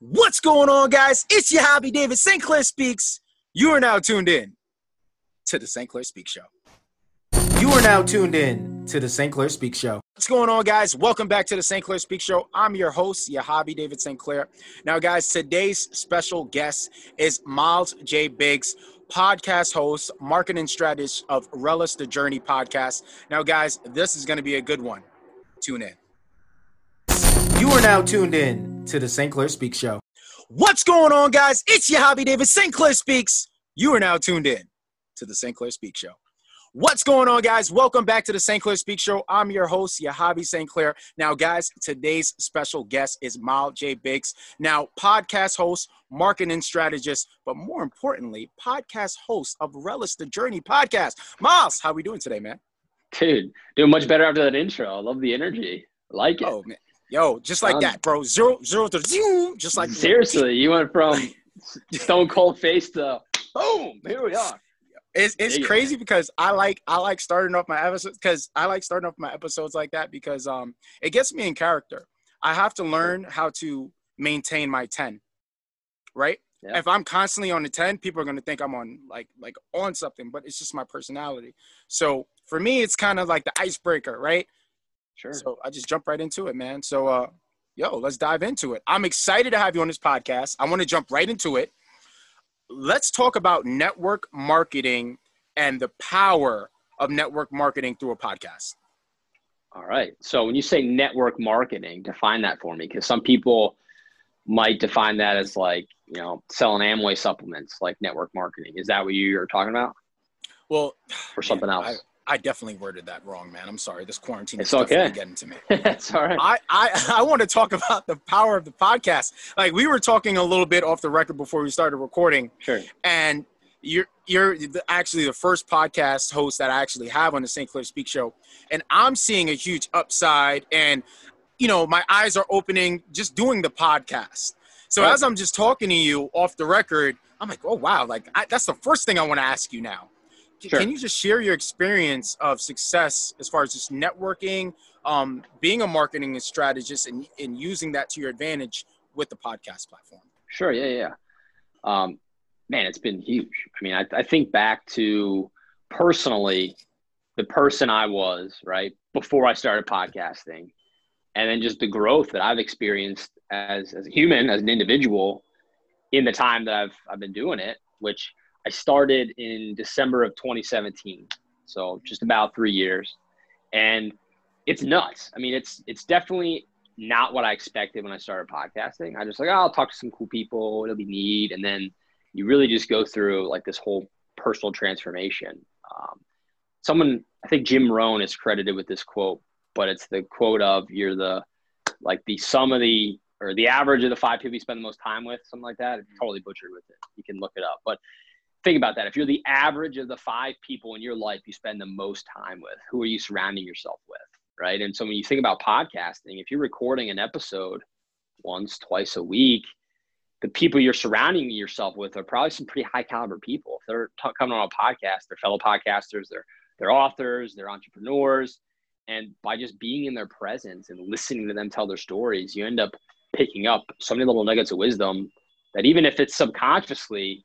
What's going on, guys? It's your hobby, David St. Clair Speaks. You are now tuned in to the St. Clair Speak Show. You are now tuned in to the St. Clair Speak Show. What's going on, guys? Welcome back to the St. Clair Speak Show. I'm your host, your hobby, David St. Clair. Now, guys, today's special guest is Myles J. Biggs, podcast host, marketing strategist of Relish the Journey podcast. Now, guys, this is going to be a good one. Tune in. You are now tuned in to the St. Clair Speaks Show. What's going on, guys? It's your hobby, David St. Clair Speaks. You are now tuned in to the St. Clair Speaks Show. What's going on, guys? Welcome back to the St. Clair Speak Show. I'm your host, your hobby St. Clair. Now, guys, today's special guest is Myles J. Biggs. Now, podcast host, marketing strategist, but more importantly, podcast host of Relish the Journey podcast. Myles, how are we doing today, man? Dude, doing much better after that intro. I love the energy. Like it. Oh man, yo, just like um, that, bro. Zero, zero to zoom, just like seriously. You went from stone cold face to boom. Here we are. It's it's crazy because I like I like starting off my episodes because I like starting off my episodes like that because um it gets me in character. I have to learn how to maintain my ten, right? Yeah. If I'm constantly on the ten, people are gonna think I'm on like like on something, but it's just my personality. So for me, it's kind of like the icebreaker, right? Sure. So I just jump right into it, man. So uh, yo, let's dive into it. I'm excited to have you on this podcast. I want to jump right into it let's talk about network marketing and the power of network marketing through a podcast. All right. So when you say network marketing, define that for me because some people might define that as like, you know, selling Amway supplements like network marketing. Is that what you're talking about? Well, or something man, else? I definitely worded that wrong, man. I'm sorry. This quarantine it's is okay. getting to me. it's all right. I, I, I want to talk about the power of the podcast. Like we were talking a little bit off the record before we started recording. Sure. And you're you're actually the first podcast host that I actually have on the St. Clair Speak Show, and I'm seeing a huge upside. And you know, my eyes are opening just doing the podcast. So right. as I'm just talking to you off the record, I'm like, oh wow, like I, that's the first thing I want to ask you now. Sure. Can you just share your experience of success as far as just networking, um, being a marketing strategist, and, and using that to your advantage with the podcast platform? Sure. Yeah. Yeah. Um, man, it's been huge. I mean, I, I think back to personally the person I was right before I started podcasting, and then just the growth that I've experienced as as a human, as an individual, in the time that I've I've been doing it, which I started in December of 2017, so just about three years, and it's nuts. I mean, it's it's definitely not what I expected when I started podcasting. I just like, oh, I'll talk to some cool people, it'll be neat, and then you really just go through like this whole personal transformation. Um, someone, I think Jim Rohn is credited with this quote, but it's the quote of "You're the like the sum of the or the average of the five people you spend the most time with, something like that. totally butchered with it. You can look it up, but think about that. If you're the average of the five people in your life you spend the most time with, who are you surrounding yourself with? Right. And so when you think about podcasting, if you're recording an episode once, twice a week, the people you're surrounding yourself with are probably some pretty high caliber people. If they're t- coming on a podcast, they're fellow podcasters, they're, they're authors, they're entrepreneurs. And by just being in their presence and listening to them tell their stories, you end up picking up so many little nuggets of wisdom that even if it's subconsciously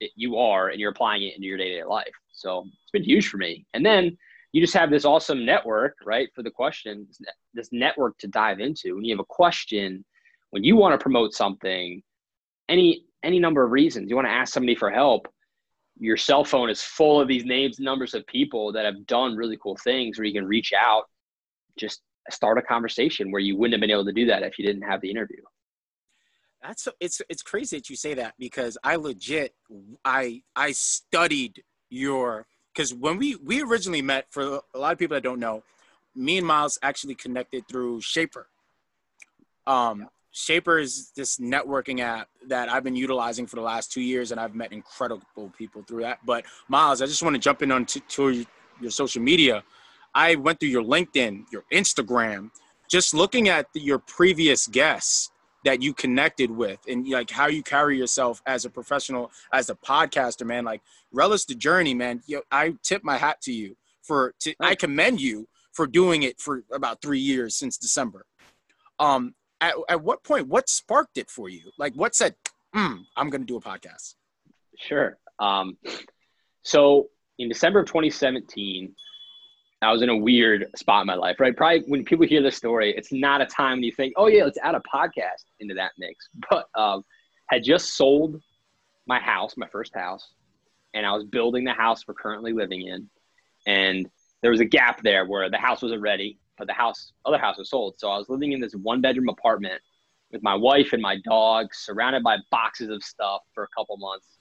it, you are and you're applying it into your day-to-day life. So it's been huge for me. And then you just have this awesome network right for the question this network to dive into. When you have a question when you want to promote something any any number of reasons you want to ask somebody for help your cell phone is full of these names and numbers of people that have done really cool things where you can reach out just start a conversation where you wouldn't have been able to do that if you didn't have the interview that's so, it's it's crazy that you say that because I legit I I studied your because when we we originally met for a lot of people that don't know, me and Myles actually connected through Shapr. Um, Shapr is this networking app that I've been utilizing for the last two years, and I've met incredible people through that. But Myles, I just want to jump in on to, to your social media. I went through your LinkedIn, your Instagram, just looking at the, your previous guests that you connected with and like how you carry yourself as a professional as a podcaster man like relish the journey man i tip my hat to you for to, i commend you for doing it for about three years since december um at, at what point, what sparked it for you? Like, what said, mm, I'm going to do a podcast? Sure. Um, so in December of 2017, I was in a weird spot in my life, right? Probably when people hear this story, it's not a time when you think, oh, yeah, let's add a podcast into that mix. But um, had just sold my house, my first house, and I was building the house we're currently living in. And there was a gap there where the house wasn't ready, but the house, other house was sold. So I was living in this one bedroom apartment with my wife and my dog, surrounded by boxes of stuff for a couple months.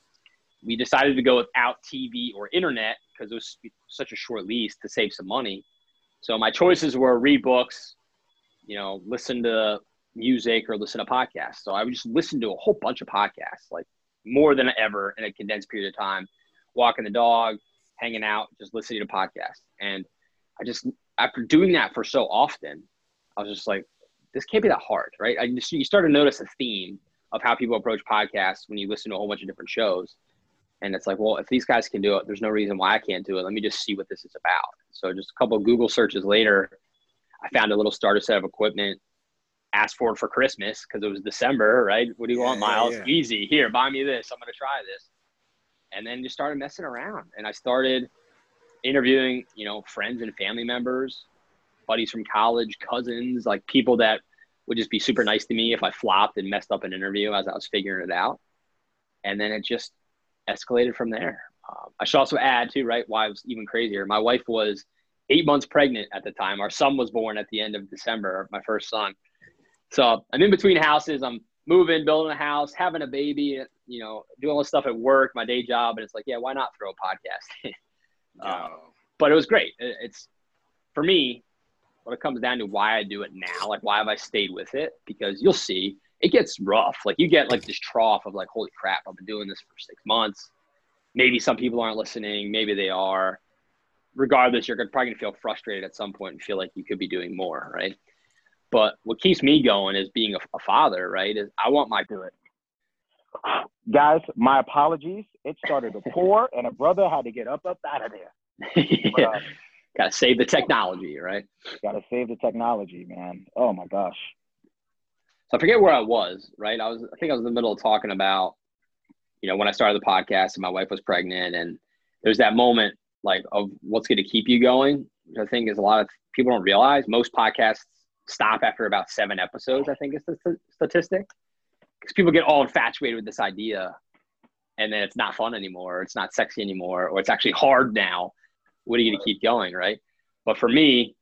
We decided to go without TV or internet because it was such a short lease to save some money. So my choices were read books, you know, listen to music or listen to podcasts. So I would just listen to a whole bunch of podcasts, like more than ever in a condensed period of time, walking the dog, hanging out, just listening to podcasts. And I just, after doing that for so often, I was just like, this can't be that hard, right? I just, you start to notice a theme of how people approach podcasts when you listen to a whole bunch of different shows. And it's like, well, if these guys can do it, there's no reason why I can't do it. Let me just see what this is about. So just a couple Google searches later, I found a little starter set of equipment, asked for it for Christmas because it was December, right? What do you yeah, want, Myles? Yeah. Easy. Here, buy me this. I'm going to try this. And then just started messing around. And I started interviewing, you know, friends and family members, buddies from college, cousins, like people that would just be super nice to me if I flopped and messed up an interview as I was figuring it out. And then it just escalated from there. Um, I should also add too, right? Why it was even crazier. My wife was eight months pregnant at the time. Our son was born at the end of December, my first son. So I'm in between houses. I'm moving, building a house, having a baby, you know, doing all this stuff at work, my day job. And it's like, yeah, why not throw a podcast? um, but it was great. It's for me, what it comes down to why I do it now, like why have I stayed with it? Because you'll see it gets rough. Like you get like this trough of like, holy crap, I've been doing this for six months. Maybe some people aren't listening. Maybe they are. Regardless, you're probably gonna feel frustrated at some point and feel like you could be doing more, right? But what keeps me going is being a, a father, right? Is I want my it. Guys, my apologies. It started to pour, and a brother had to get up up out of there. yeah. Uh, gotta save the technology, right? Gotta save the technology, man. Oh my gosh. So I forget where I was, right? I was, I think I was in the middle of talking about, you know, when I started the podcast and my wife was pregnant, and there's that moment like of what's going to keep you going. Which I think is a lot of people don't realize. Most podcasts stop after about seven episodes. I think is the statistic because people get all infatuated with this idea, and then it's not fun anymore, or it's not sexy anymore, or it's actually hard now. What are you going to keep going, right? But for me,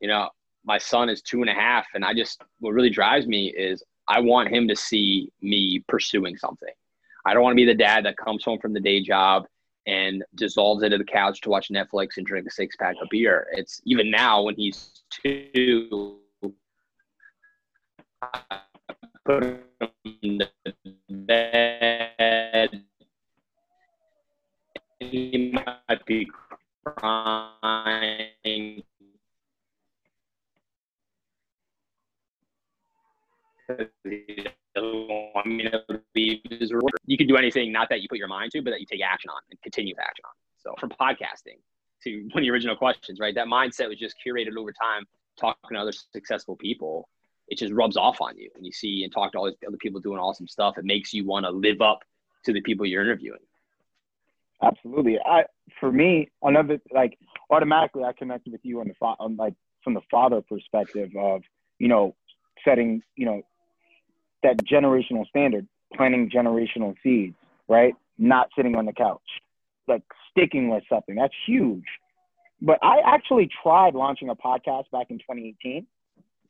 you know, my son is two and a half, and I just what really drives me is I want him to see me pursuing something. I don't want to be the dad that comes home from the day job and dissolves into the couch to watch Netflix and drink a six pack of beer. It's even now when he's two, put him bed. He might be crying you can do anything not that you put your mind to, but that you take action on and continue to action on. So from podcasting to one of the original questions, right? That mindset was just curated over time, talking to other successful people. It just rubs off on you, and you see and talk to all these other people doing awesome stuff. It makes you want to live up to the people you're interviewing. Absolutely. I for me, another like automatically I connected with you on the on like from the father perspective of you know setting you know that generational standard, planting generational seeds, right? Not sitting on the couch, like sticking with something. That's huge. But I actually tried launching a podcast back in 2018.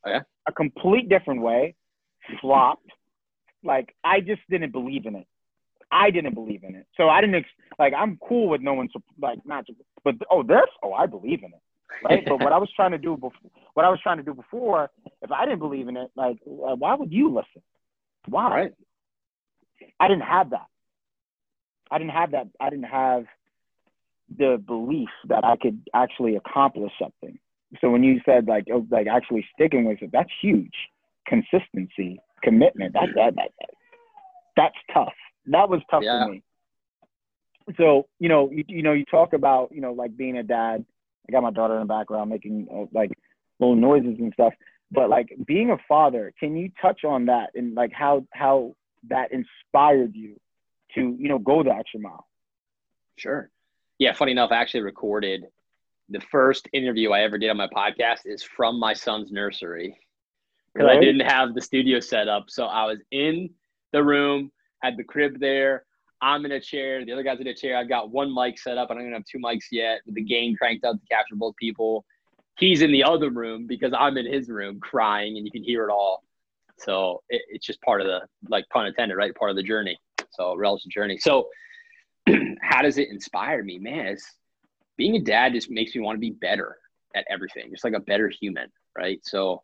Oh, yeah? A complete different way, flopped. Like I just didn't believe in it. I didn't believe in it. So I didn't ex- like. I'm cool with no one like not. But oh, this. Oh, I believe in it right? but what I was trying to do before, what I was trying to do before, if I didn't believe in it, like, why would you listen? Why? Right. I didn't have that. I didn't have that. I didn't have the belief that I could actually accomplish something. So when you said like oh, like actually sticking with it, that's huge. Consistency, commitment. That that, that, that that's tough. That was tough yeah. for me. So you know you, you know you talk about you know like being a dad. I got my daughter in the background making uh, like little noises and stuff. But like being a father, can you touch on that and like how how that inspired you to you know go the extra mile? Sure. Yeah. Funny enough, I actually recorded the first interview I ever did on my podcast is from my son's nursery because I didn't have the studio set up. So I was in the room, had the crib there. I'm in a chair. The other guy's in a chair. I've got one mic set up. I don't even have two mics yet. The gain cranked up to capture both people. He's in the other room because I'm in his room crying, and you can hear it all. So it, it's just part of the like pun intended, right? Part of the journey. So relative journey. So how does it inspire me, man? It's, being a dad just makes me want to be better at everything, just like a better human, right? So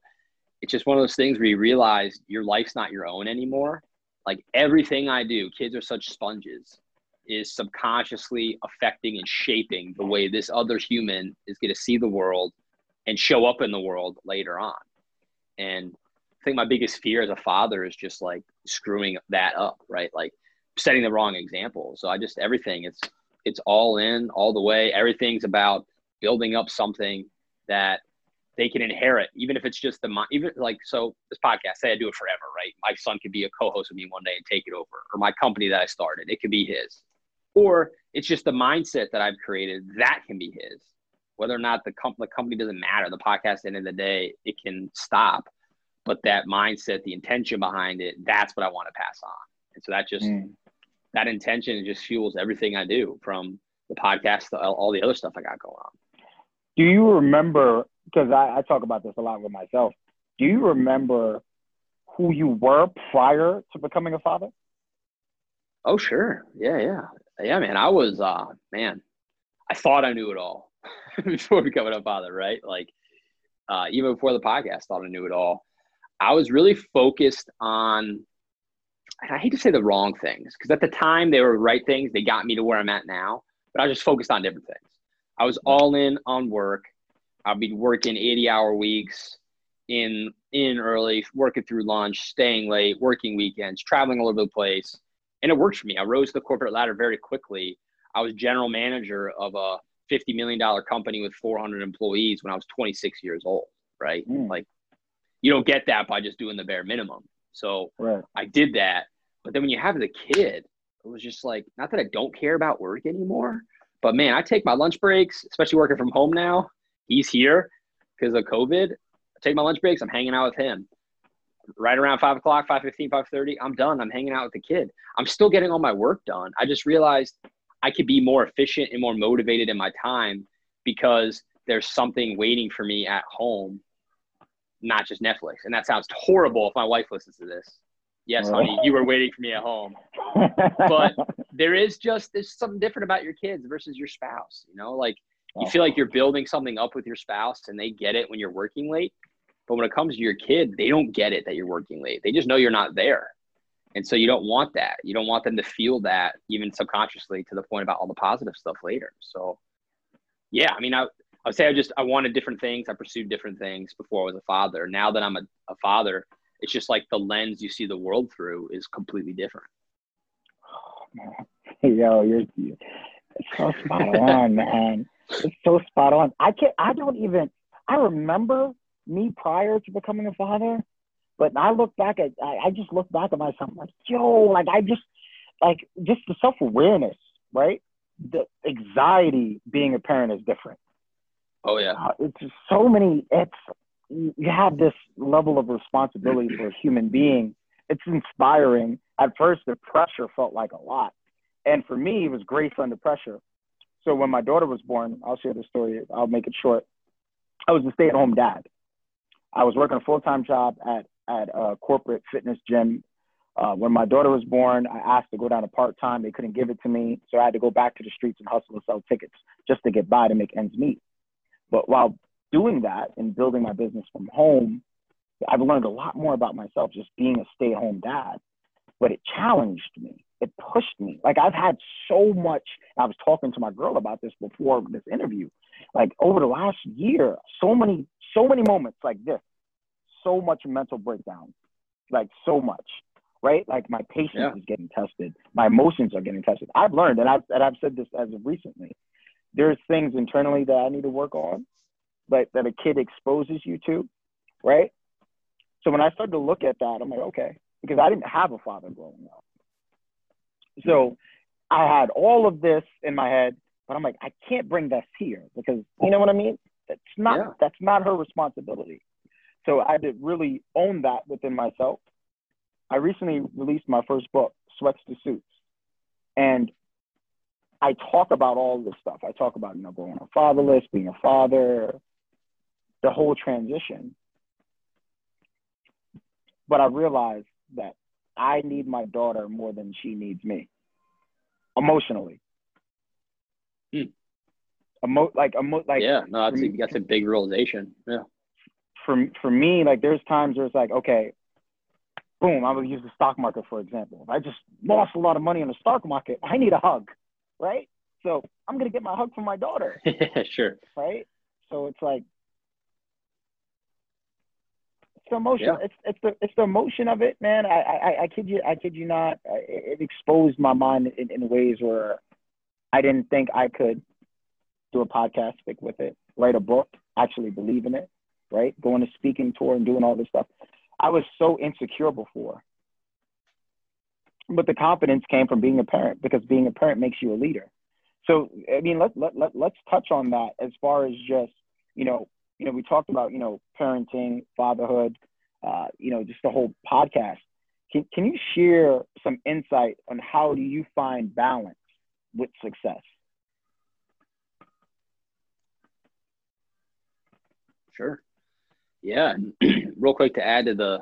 it's just one of those things where you realize your life's not your own anymore. Like everything I do, kids are such sponges, is subconsciously affecting and shaping the way this other human is going to see the world and show up in the world later on. And I think my biggest fear as a father is just like screwing that up, right? Like setting the wrong example. So I just everything it's it's all in all the way. Everything's about building up something that they can inherit, even if it's just the even like so. This podcast, say I do it forever, right? My son could be a co-host with me one day and take it over, or my company that I started, it could be his, or it's just the mindset that I've created that can be his. Whether or not the, com- the company doesn't matter, the podcast at the end of the day, it can stop. But that mindset, the intention behind it, that's what I want to pass on. And so that just mm. that intention just fuels everything I do, from the podcast to all the other stuff I got going on. Do you remember because I, I talk about this a lot with myself. Do you remember who you were prior to becoming a father? Oh, sure. Yeah, yeah. Yeah, man. I was, uh, man, I thought I knew it all before becoming a father, right? Like, uh, even before the podcast, thought I knew it all. I was really focused on, I hate to say the wrong things because at the time they were right things. They got me to where I'm at now, but I was just focused on different things. I was all in on work. I'll be working 80 hour weeks in in early, working through lunch, staying late, working weekends, traveling all over the place. And it worked for me. I rose the corporate ladder very quickly. I was general manager of a $50 million company with 400 employees when I was 26 years old, right? Mm. Like, you don't get that by just doing the bare minimum. So right. I did that. But then when you have the kid, it was just like, not that I don't care about work anymore, but man, I take my lunch breaks, especially working from home now he's here because of COVID. I take my lunch breaks. I'm hanging out with him. Right around five o'clock, 5.15, 5.30, I'm done. I'm hanging out with the kid. I'm still getting all my work done. I just realized I could be more efficient and more motivated in my time because there's something waiting for me at home, not just Netflix. And that sounds horrible if my wife listens to this. Yes, honey, you were waiting for me at home. but there is just there's something different about your kids versus your spouse. You know, like you oh. feel like you're building something up with your spouse and they get it when you're working late. But when it comes to your kid, they don't get it that you're working late. They just know you're not there. And so you don't want that. You don't want them to feel that even subconsciously to the point about all the positive stuff later. So yeah, I mean, I, I would say I just, I wanted different things. I pursued different things before I was a father. Now that I'm a, a father, it's just like the lens you see the world through is completely different. Yo, you're, you're so spot on, man. It's so spot on. I can't. I don't even. I remember me prior to becoming a father, but I look back at. I, I just look back at myself like, yo, like I just, like just the self awareness, right? The anxiety being a parent is different. Oh yeah. Uh, it's just so many. It's you have this level of responsibility for a human being. It's inspiring. At first, the pressure felt like a lot, and for me, it was grace under pressure so when my daughter was born, I'll share the story. I'll make it short. I was a stay-at-home dad. I was working a full-time job at at a corporate fitness gym. Uh, when my daughter was born, I asked to go down to part-time. They couldn't give it to me, so I had to go back to the streets and hustle and sell tickets just to get by to make ends meet. But while doing that and building my business from home, I've learned a lot more about myself just being a stay-at-home dad. But it challenged me it pushed me. Like I've had so much. I was talking to my girl about this before this interview. Like over the last year, so many, so many moments like this, so much mental breakdown, like so much, right? Like my patience yeah. is getting tested, my emotions are getting tested. I've learned, and I've and I've said this as of recently. There's things internally that I need to work on, but that a kid exposes you to, right? So when I started to look at that, I'm like, okay, because I didn't have a father growing up. So I had all of this in my head, but I'm like, I can't bring this here because you know what I mean? That's not Yeah. that's not her responsibility. So I had to really own that within myself. I recently released my first book, Sweats to Suits. And I talk about all this stuff. I talk about, you know, growing up fatherless, being a father, the whole transition. But I realized that I need my daughter more than she needs me emotionally. Hmm. Emo- like, emo- like yeah, no, that's a, that's a big realization. Yeah. For for me, like there's times where it's like, okay, boom, I'm gonna use the stock market for example. If I just lost a lot of money in the stock market, I need a hug, right? So I'm gonna get my hug from my daughter, sure. right? So it's like it's the emotion. Yeah. It's it's the it's the emotion of it, man. I I I kid you I kid you not. I- It exposed my mind in, in ways where I didn't think I could do a podcast, stick with it, write a book, actually believe in it, right? Going to speaking tour and doing all this stuff. I was so insecure before. But the confidence came from being a parent because being a parent makes you a leader. So I mean let let, let let's touch on that as far as just, you know, you know, we talked about, you know, parenting, fatherhood, uh, you know, just the whole podcast. Can can you share some insight on how do you find balance with success? Sure. Yeah. Real quick to add to the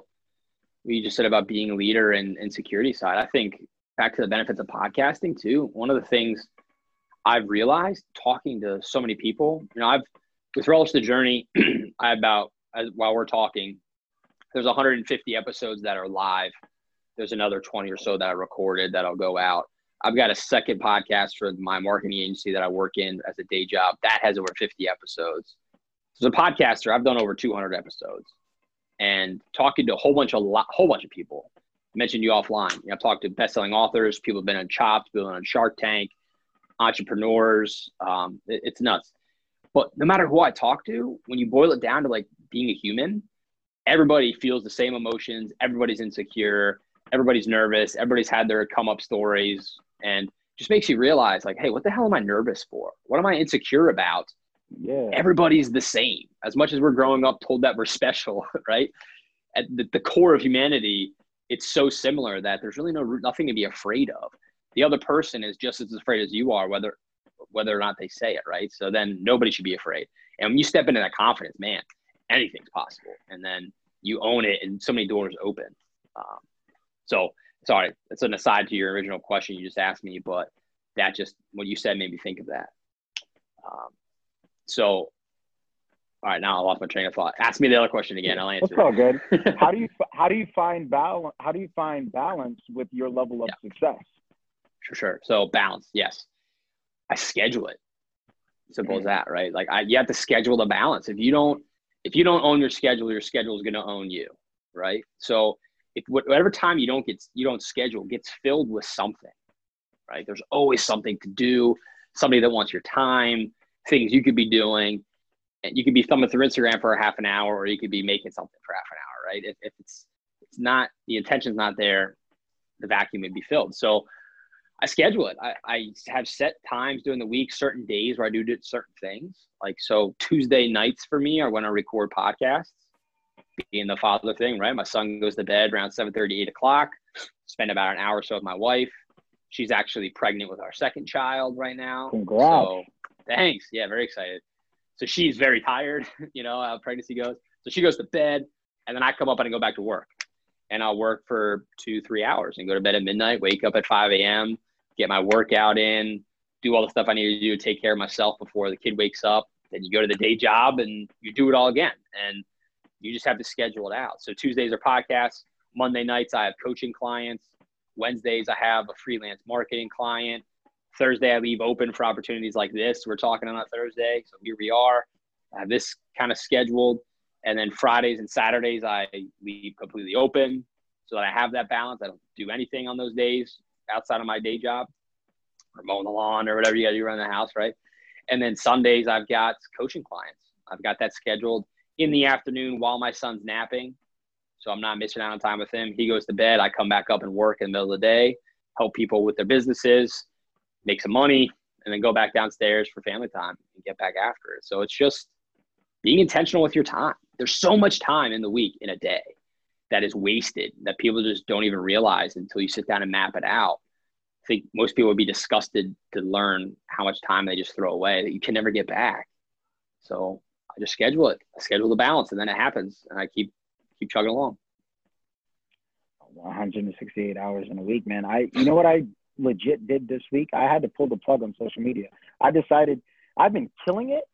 what you just said about being a leader and, and security side, I think back to the benefits of podcasting too. One of the things I've realized talking to so many people, you know, I've with Relish the Journey, I about as, while we're talking, there's 150 episodes that are live. There's another 20 or so that I recorded that'll go out. I've got a second podcast for my marketing agency that I work in as a day job that has over 50 episodes. As a podcaster, I've done over 200 episodes, and talking to a whole bunch of lot, whole bunch of people. I mentioned you offline. You know, I've talked to best-selling authors, people have been on Chopped, people on Shark Tank, entrepreneurs. Um, it- it's nuts. But no matter who I talk to, when you boil it down to like being a human, everybody feels the same emotions. Everybody's insecure. Everybody's nervous. Everybody's had their come up stories, and just makes you realize like, hey, what the hell am I nervous for? What am I insecure about? Yeah. everybody's the same. As much as we're growing up told that we're special, right? At the, the core of humanity, it's so similar that there's really no nothing to be afraid of. The other person is just as afraid as you are, whether whether or not they say it, right? So then nobody should be afraid. And when you step into that confidence, man, anything's possible. And then you own it, and so many doors open. Um, so sorry, that's an aside to your original question you just asked me, but that just what you said made me think of that. Um, so, all right, now I lost my train of thought. Ask me the other question again. I'll answer. all good. how do you how do you find balance? How do you find balance with your level of success? For sure. So balance, yes. I schedule it. Simple Mm-hmm. as that, right? Like I, you have to schedule the balance. If you don't, if you don't own your schedule, your schedule is going to own you, right? So if whatever time you don't get, you don't schedule gets filled with something, right? There's always something to do. Somebody that wants your time, things you could be doing, and you could be thumbing through Instagram for a half an hour, or you could be making something for half an hour, right? If, if it's it's not the intention's not there, the vacuum would be filled. So I schedule it. I, I have set times during the week, certain days where I do certain things. Like so, Tuesday nights for me are when I record podcasts. Being the father thing, right? My son goes to bed around 7 8 o'clock. Spend about an hour or so with my wife. She's actually pregnant with our second child right now. Congrats. So thanks. Yeah, very excited. So she's very tired, you know, how pregnancy goes. So she goes to bed, and then I come up and I go back to work. And I'll work for two, three hours and go to bed at midnight, wake up at 5 a.m., get my workout in, do all the stuff I need to do to take care of myself before the kid wakes up. Then you go to the day job and you do it all again. And you just have to schedule it out. So Tuesdays are podcasts. Monday nights, I have coaching clients. Wednesdays, I have a freelance marketing client. Thursday, I leave open for opportunities like this. We're talking on a Thursday. So here we are. I have this kind of scheduled. And then Fridays and Saturdays, I leave completely open so that I have that balance. I don't do anything on those days outside of my day job or mowing the lawn or whatever you got to do around the house, right? And then Sundays, I've got coaching clients. I've got that scheduled in the afternoon while my son's napping. So I'm not missing out on time with him. He goes to bed. I come back up and work in the middle of the day, help people with their businesses, make some money, and then go back downstairs for family time and get back after it. So it's just being intentional with your time. There's so much time in the week in a day that is wasted that people just don't even realize until you sit down and map it out. I think most people would be disgusted to learn how much time they just throw away that you can never get back. So I just schedule it. I schedule the balance and then it happens and I keep keep chugging along. 168 hours in a week, man. I you know what I legit did this week? I had to pull the plug on social media. I decided I've been killing it,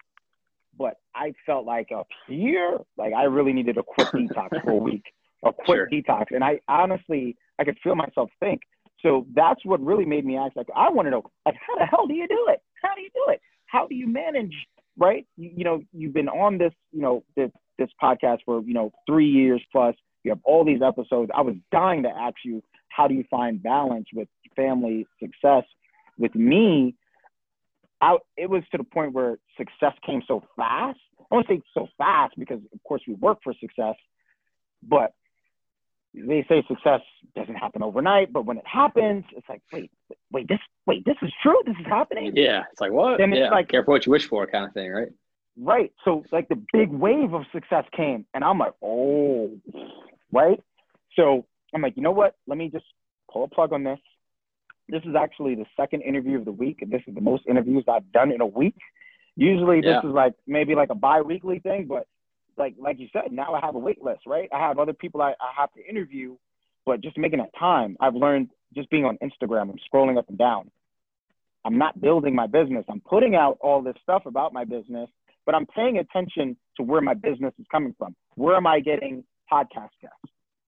but I felt like up here, like I really needed a quick detox for a week, a quick sure. detox. And I honestly, I could feel myself think. So that's what really made me ask. Like, I want to know, like, how the hell do you do it? How do you do it? How do you manage? Right? You, you know, you've been on this, you know, this this podcast for you know three years plus. You have all these episodes. I was dying to ask you, how do you find balance with family success? With me, I, it was to the point where success came so fast. I won't say so fast because, of course, we work for success, but they say success doesn't happen overnight. But when it happens, it's like, wait, wait, this, wait, this is true. This is happening. Yeah, it's like what? Then yeah. like careful what you wish for, kind of thing, right? Right. So like the big wave of success came, and I'm like, oh, right. So I'm like, you know what? Let me just pull a plug on this. This is actually the second interview of the week. This is the most interviews I've done in a week. Usually this yeah. is like maybe like a bi-weekly thing, but like like you said, now I have a wait list, right? I have other people I, I have to interview, but just making that time, I've learned just being on Instagram, I'm scrolling up and down. I'm not building my business. I'm putting out all this stuff about my business, but I'm paying attention to where my business is coming from. Where am I getting podcast guests?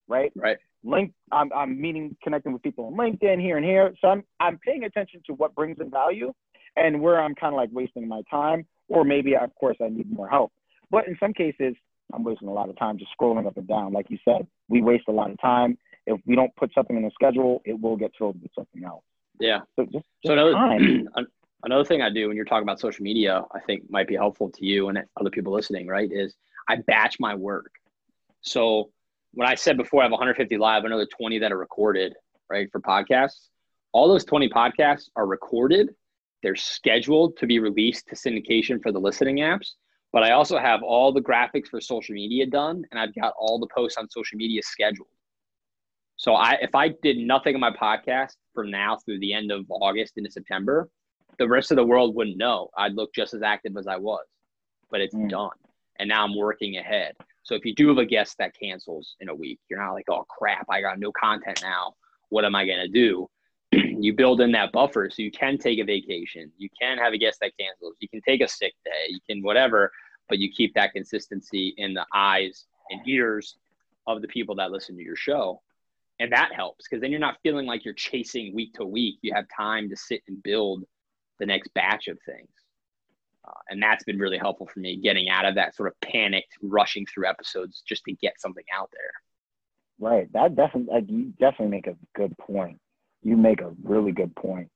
Right? Right. Link I'm I'm meeting connecting with people on LinkedIn here and here. So I'm I'm paying attention to what brings in value and where I'm kind of like wasting my time, or maybe of course I need more help. But in some cases, I'm wasting a lot of time just scrolling up and down. Like you said, we waste a lot of time. If we don't put something in the schedule, it will get filled with something else. Yeah. So just, just so another, another thing I do when you're talking about social media, I think might be helpful to you and other people listening, right? Is I batch my work. So when I said before I have 150 live, another 20 that are recorded, right, for podcasts. All those 20 podcasts are recorded. They're scheduled to be released to syndication for the listening apps. But I also have all the graphics for social media done, and I've got all the posts on social media scheduled. So I, if I did nothing on my podcast from now through the end of August into September, the rest of the world wouldn't know. I'd look just as active as I was, but it's mm. done. And now I'm working ahead. So if you do have a guest that cancels in a week, you're not like, oh crap, I got no content now. What am I going to do? you build in that buffer so you can take a vacation. You can have a guest that cancels. You can take a sick day. You can whatever, but you keep that consistency in the eyes and ears of the people that listen to your show. And that helps because then you're not feeling like you're chasing week to week. You have time to sit and build the next batch of things. Uh, and that's been really helpful for me getting out of that sort of panicked rushing through episodes just to get something out there. Right. That definitely, like, you definitely make a good point. You make a really good point.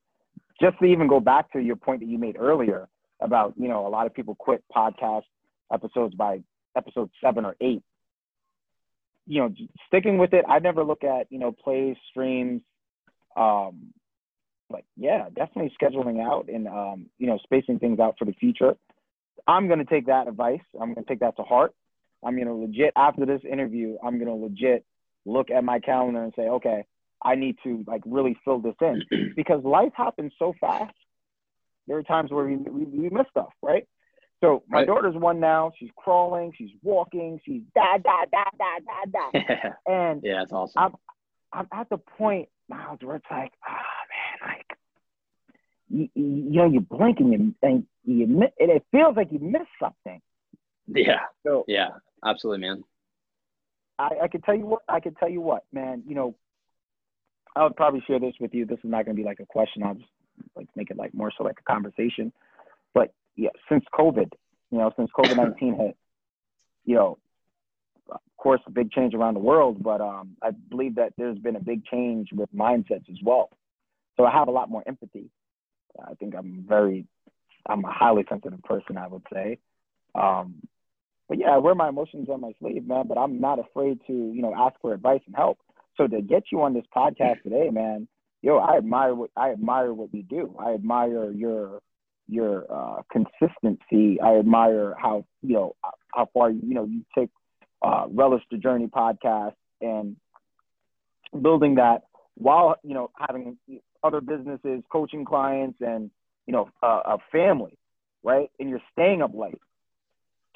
Just to even go back to your point that you made earlier about, you know, a lot of people quit podcast episodes by episode seven or eight. You know, sticking with it, I never look at, you know, plays, streams, um, like yeah definitely scheduling out and um, you know spacing things out for the future. I'm going to take that advice. I'm going to take that to heart. I'm going to legit after this interview i'm going to legit look at my calendar and say okay i need to like really fill this in. Because life happens so fast. There are times where we, we, we miss stuff right? So my right. daughter's one now. She's crawling. She's walking. She's da da da da da da. And yeah it's awesome. I'm, I'm at the point now where it's like ah like you, you know, you blink and you and you miss, and it feels like you missed something. Yeah. So yeah, absolutely, man. I, I could tell you what I could tell you what, man. You know, I would probably share this with you. This is not going to be like a question. I'll just like make it like more so like a conversation. But yeah, since COVID, you know, since COVID nineteen hit, you know, of course, a big change around the world. But um, I believe that there's been a big change with mindsets as well. So I have a lot more empathy. I think I'm very, I'm a highly sensitive person, I would say. Um, but yeah, I wear my emotions on my sleeve, man. But I'm not afraid to, you know, ask for advice and help. So to get you on this podcast today, man, yo, I admire what I admire what you do. I admire your your uh, consistency. I admire how you know how far you know you take uh, relish the journey podcast and building that while you know having other businesses, coaching clients, and you know uh, a family, right? And you're staying up late.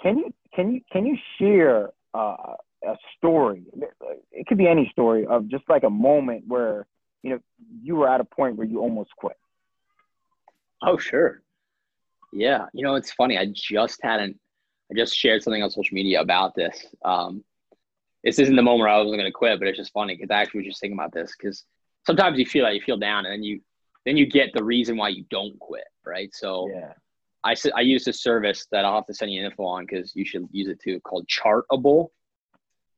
Can you can you can you share uh, a story? It could be any story of just like a moment where you know you were at a point where you almost quit. Oh sure, yeah. You know it's funny. I just hadn't. I just shared something on social media about this. Um, this isn't the moment I was going to quit, but it's just funny because I actually was just thinking about this because sometimes you feel like you feel down and then you then you get the reason why you don't quit, right? So yeah. I I use a service that I'll have to send you info on because you should use it too, called Chartable,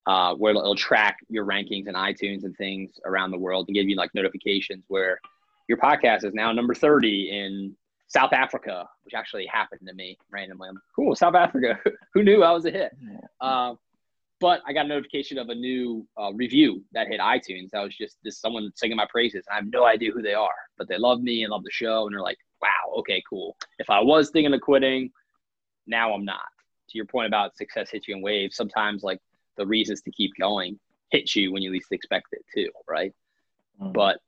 uh, where it'll, it'll track your rankings and iTunes and things around the world and give you like notifications where your podcast is now number 30 in South Africa, which actually happened to me randomly. I'm cool, South Africa. Who knew I was a hit? Uh, but I got a notification of a new uh, review that hit iTunes. That was just this someone singing my praises. And I have no idea who they are, but they love me and love the show. And they're like, wow, okay, cool. If I was thinking of quitting, now I'm not. To your point about success hits you in waves, sometimes like the reasons to keep going hit you when you least expect it too, right? Mm-hmm. But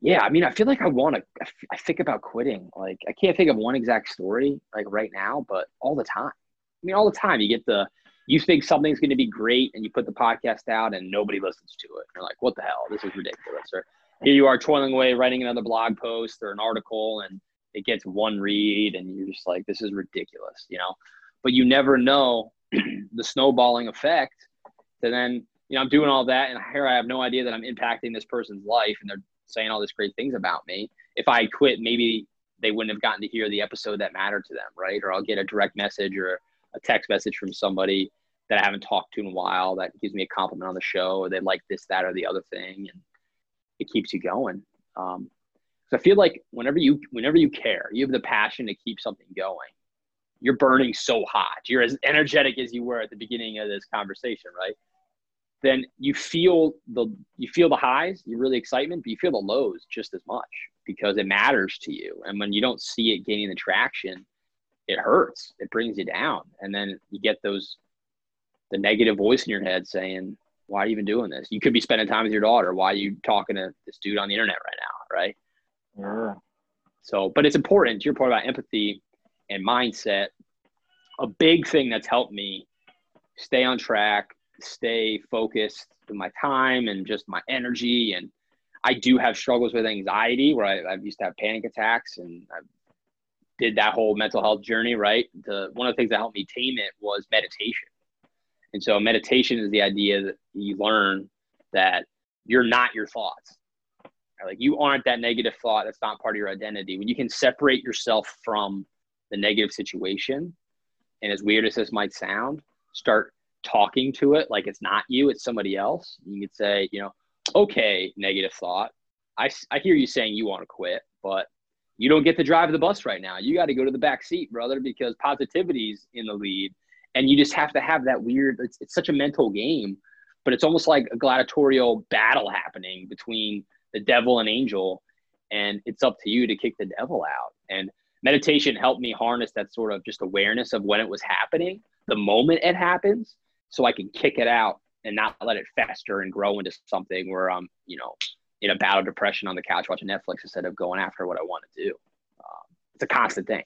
yeah, I mean, I feel like I want to. I think about quitting. Like, I can't think of one exact story like right now, but all the time. I mean, all the time you get the you think something's going to be great, and you put the podcast out, and nobody listens to it. You're like, what the hell? This is ridiculous. Or here you are toiling away writing another blog post or an article, and it gets one read, and you're just like, this is ridiculous, you know. But you never know the snowballing effect. And then you know, I'm doing all that, and here I have no idea that I'm impacting this person's life, and they're saying all these great things about me. If I quit, maybe they wouldn't have gotten to hear the episode that mattered to them, right? Or I'll get a direct message or a text message from somebody that I haven't talked to in a while that gives me a compliment on the show, or they like this, that, or the other thing, and it keeps you going. Um, so I feel like whenever you whenever you care, you have the passion to keep something going. You're burning so hot. You're as energetic as you were at the beginning of this conversation, right? then you feel the you feel the highs, you really excitement, but you feel the lows just as much because it matters to you. And when you don't see it gaining the traction, it hurts. It brings you down. And then you get those the negative voice in your head saying, Why are you even doing this? You could be spending time with your daughter. Why are you talking to this dude on the internet right now? Right. Yeah. So, but it's important to your point about empathy and mindset. A big thing that's helped me stay on track, stay focused with my time and just my energy. And I do have struggles with anxiety where I, I used to have panic attacks and I did that whole mental health journey, right? The, one of the things that helped me tame it was meditation. And so meditation is the idea that you learn that you're not your thoughts. Like you aren't that negative thought. That's not part of your identity. When you can separate yourself from the negative situation, and as weird as this might sound, start talking to it like it's not you, it's somebody else. You could say, you know, okay, negative thought. I, I hear you saying you want to quit, but you don't get to drive the bus right now. You got to go to the back seat, brother, because positivity's in the lead. And you just have to have that weird, it's, it's such a mental game, but it's almost like a gladiatorial battle happening between the devil and angel. And it's up to you to kick the devil out. And meditation helped me harness that sort of just awareness of when it was happening, the moment it happens, so I can kick it out and not let it fester and grow into something where I'm, you know, in a battle depression on the couch watching Netflix instead of going after what I want to do. Um, it's a constant thing.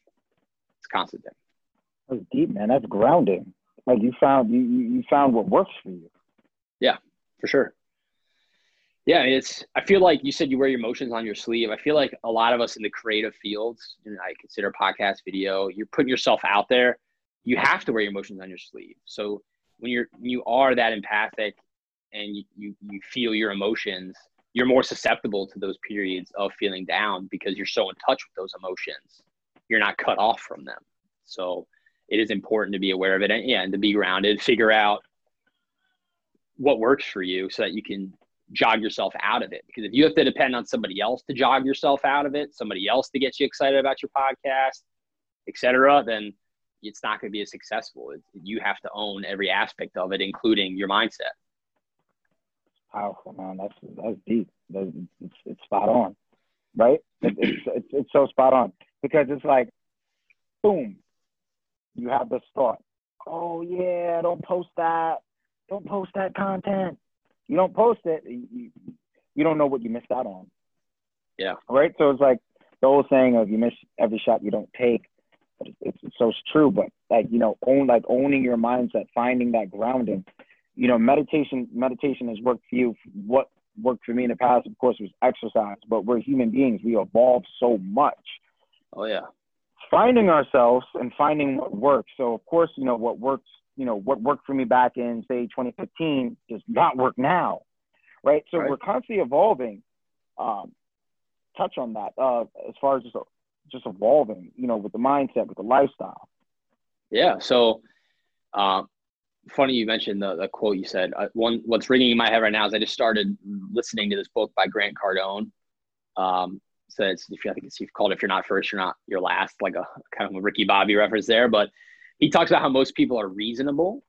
It's a constant thing. That's deep, man. That's grounding. Like you found you you found what works for you. Yeah, for sure. Yeah, it's. I feel like you said you wear your emotions on your sleeve. I feel like a lot of us in the creative fields, and I consider podcast, video, you're putting yourself out there. You have to wear your emotions on your sleeve. So when you're when you are that empathic and you, you, you feel your emotions you're more susceptible to those periods of feeling down because you're so in touch with those emotions you're not cut off from them so it is important to be aware of it and yeah and to be grounded figure out what works for you so that you can jog yourself out of it because if you have to depend on somebody else to jog yourself out of it somebody else to get you excited about your podcast etc then it's not going to be as successful. You have to own every aspect of it, including your mindset. Powerful, man. That's that's deep. That's, it's, it's spot on, right? It, it's, it's it's so spot on because it's like, boom, you have this thought. Oh yeah, don't post that. Don't post that content. You don't post it. You, you don't know what you missed out on. Yeah. Right. So it's like the old saying of you miss every shot you don't take. But it's, it's so true. But like you know, own like owning your mindset, finding that grounding. You know, meditation meditation has worked for you. What worked for me in the past, of course, was exercise. But we're human beings. We evolve so much. Oh yeah. Finding ourselves and finding what works. So of course, you know what works. You know what worked for me back in say 2015 does not work now, right? So Right. we're constantly evolving. Um, touch on that uh, as far as just just evolving, you know, with the mindset, with the lifestyle. Yeah. So, um, funny you mentioned the, the quote you said. Uh, one, what's ringing in my head right now is I just started listening to this book by Grant Cardone. Um, so it's, if you, I think it's called "If You're Not First, You're Not You're Last," like a kind of a Ricky Bobby reference there. But he talks about how most people are reasonable.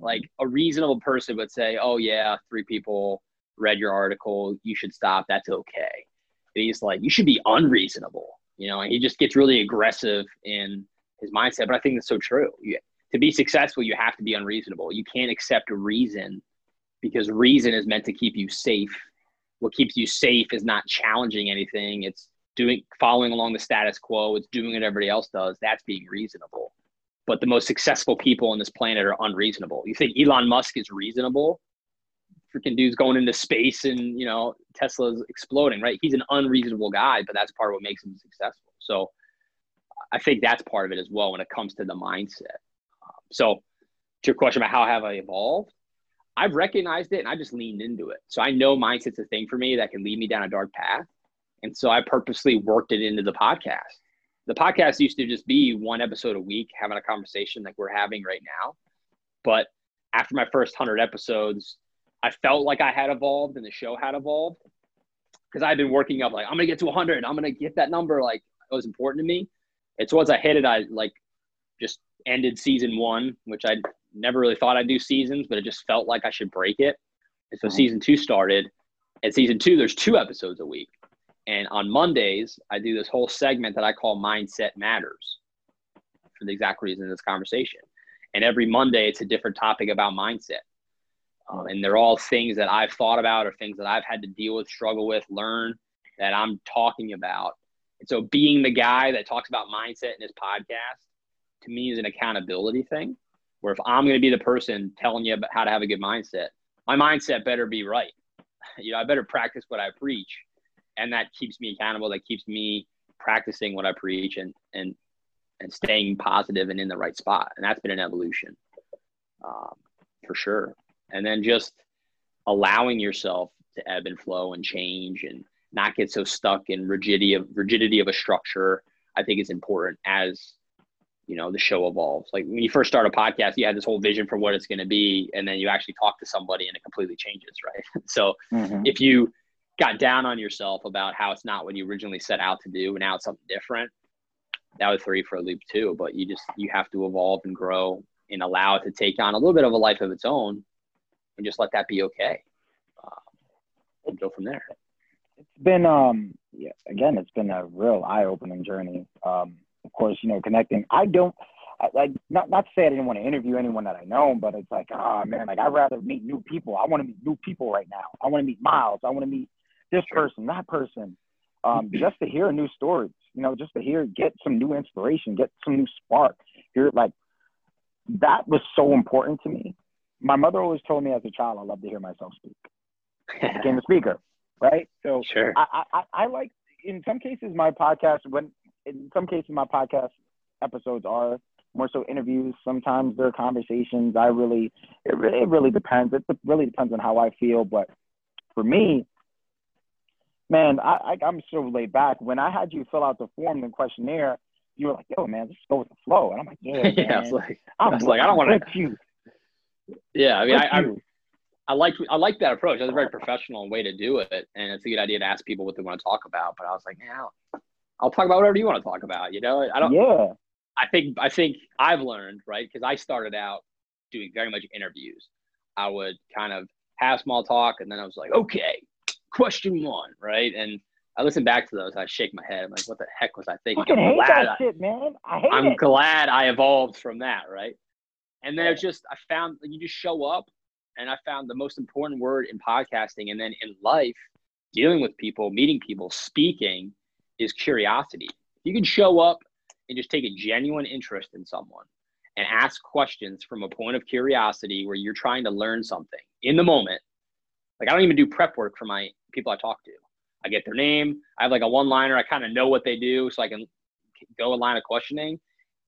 Like a reasonable person would say, "Oh yeah, three people read your article. You should stop. That's okay." And he's like, "You should be unreasonable." You know, and he just gets really aggressive in his mindset. But I think that's so true. You, to be successful, you have to be unreasonable. You can't accept reason because reason is meant to keep you safe. What keeps you safe is not challenging anything. It's doing following along the status quo. It's doing what everybody else does. That's being reasonable. But the most successful people on this planet are unreasonable. You think Elon Musk is reasonable? Freaking dude's going into space and you know Tesla's exploding, right? He's an unreasonable guy, but that's part of what makes him successful. So I think that's part of it as well when it comes to the mindset. So to your question about how have I evolved, I've recognized it and I just leaned into it. So I know mindset's a thing for me that can lead me down a dark path. And so I purposely worked it into the podcast. The podcast used to just be one episode a week, having a conversation like we're having right now. But after my first 100 episodes, I felt like I had evolved and the show had evolved because I've been working up like, I'm to get to 100. I'm to get that number. Like, it was important to me. It's once I hit it, I like just ended season one, which I never really thought I'd do seasons, but it just felt like I should break it. And so Mhm. season two started. And season two, there's two episodes a week. And on Mondays, I do this whole segment that I call Mindset Matters for the exact reason of this conversation. And every Monday, it's a different topic about mindset. Um, and they're all things that I've thought about or things that I've had to deal with, struggle with, learn that I'm talking about. And so being the guy that talks about mindset in his podcast to me is an accountability thing. Where if I'm going to be the person telling you about how to have a good mindset, my mindset better be right. You know, I better practice what I preach, and that keeps me accountable. That keeps me practicing what I preach and and and staying positive and in the right spot. And that's been an evolution, um, for sure. And then just allowing yourself to ebb and flow and change and not get so stuck in rigidity of rigidity of a structure. I think is important as you know the show evolves. Like when you first start a podcast, you had this whole vision for what it's going to be, and then you actually talk to somebody, and it completely changes, right? so Mhm. if you got down on yourself about how it's not what you originally set out to do, and now it's something different, that was three for a loop too. But you just you have to evolve and grow and allow it to take on a little bit of a life of its own, and just let that be okay. And go from there. It's been um yeah again it's been a real eye opening journey. Um of course you know connecting. I don't like not not to say I didn't want to interview anyone that I know, but it's like ah man like I'd rather meet new people. I want to meet new people right now. I want to meet Myles. I want to meet this person, that person. Um, just to hear a new stories, you know, just to hear, get some new inspiration, get some new spark. Hear like that was so important to me. My mother always told me as a child, I love to hear myself speak. I became a speaker, right? So sure. I, I, I like in some cases my podcast when in some cases my podcast episodes are more so interviews. Sometimes they're conversations. I really it really it really depends. It really depends on how I feel. But for me, man, I, I I'm so laid back. When I had you fill out the form and questionnaire, you were like, "Yo, man, just go with the flow," and I'm like, "Yeah, yeah, I man, was like, I'm I was like, I don't wanna- with you. yeah. I mean, I, I you." I like I like that approach. That's a very professional way to do it, and it's a good idea to ask people what they want to talk about. But I was like, yeah, I'll, talk about whatever you want to talk about. You know, I don't. yeah, I think I think I've learned right because I started out doing very much interviews. I would kind of have small talk, and then I was like, okay, question one, right? And I listen back to those. I shake my head. I'm like, what the heck was I thinking? I'm hate that I, shit, man. I hate I'm it. glad I evolved from that, right? And then it's just I found you just show up, and I found the most important word in podcasting, and then in life, dealing with people, meeting people, speaking, is curiosity. You can show up and just take a genuine interest in someone and ask questions from a point of curiosity where you're trying to learn something in the moment. Like I don't even do prep work for my people I talk to. I get their name. I have like a one liner. I kind of know what they do so I can go a line of questioning.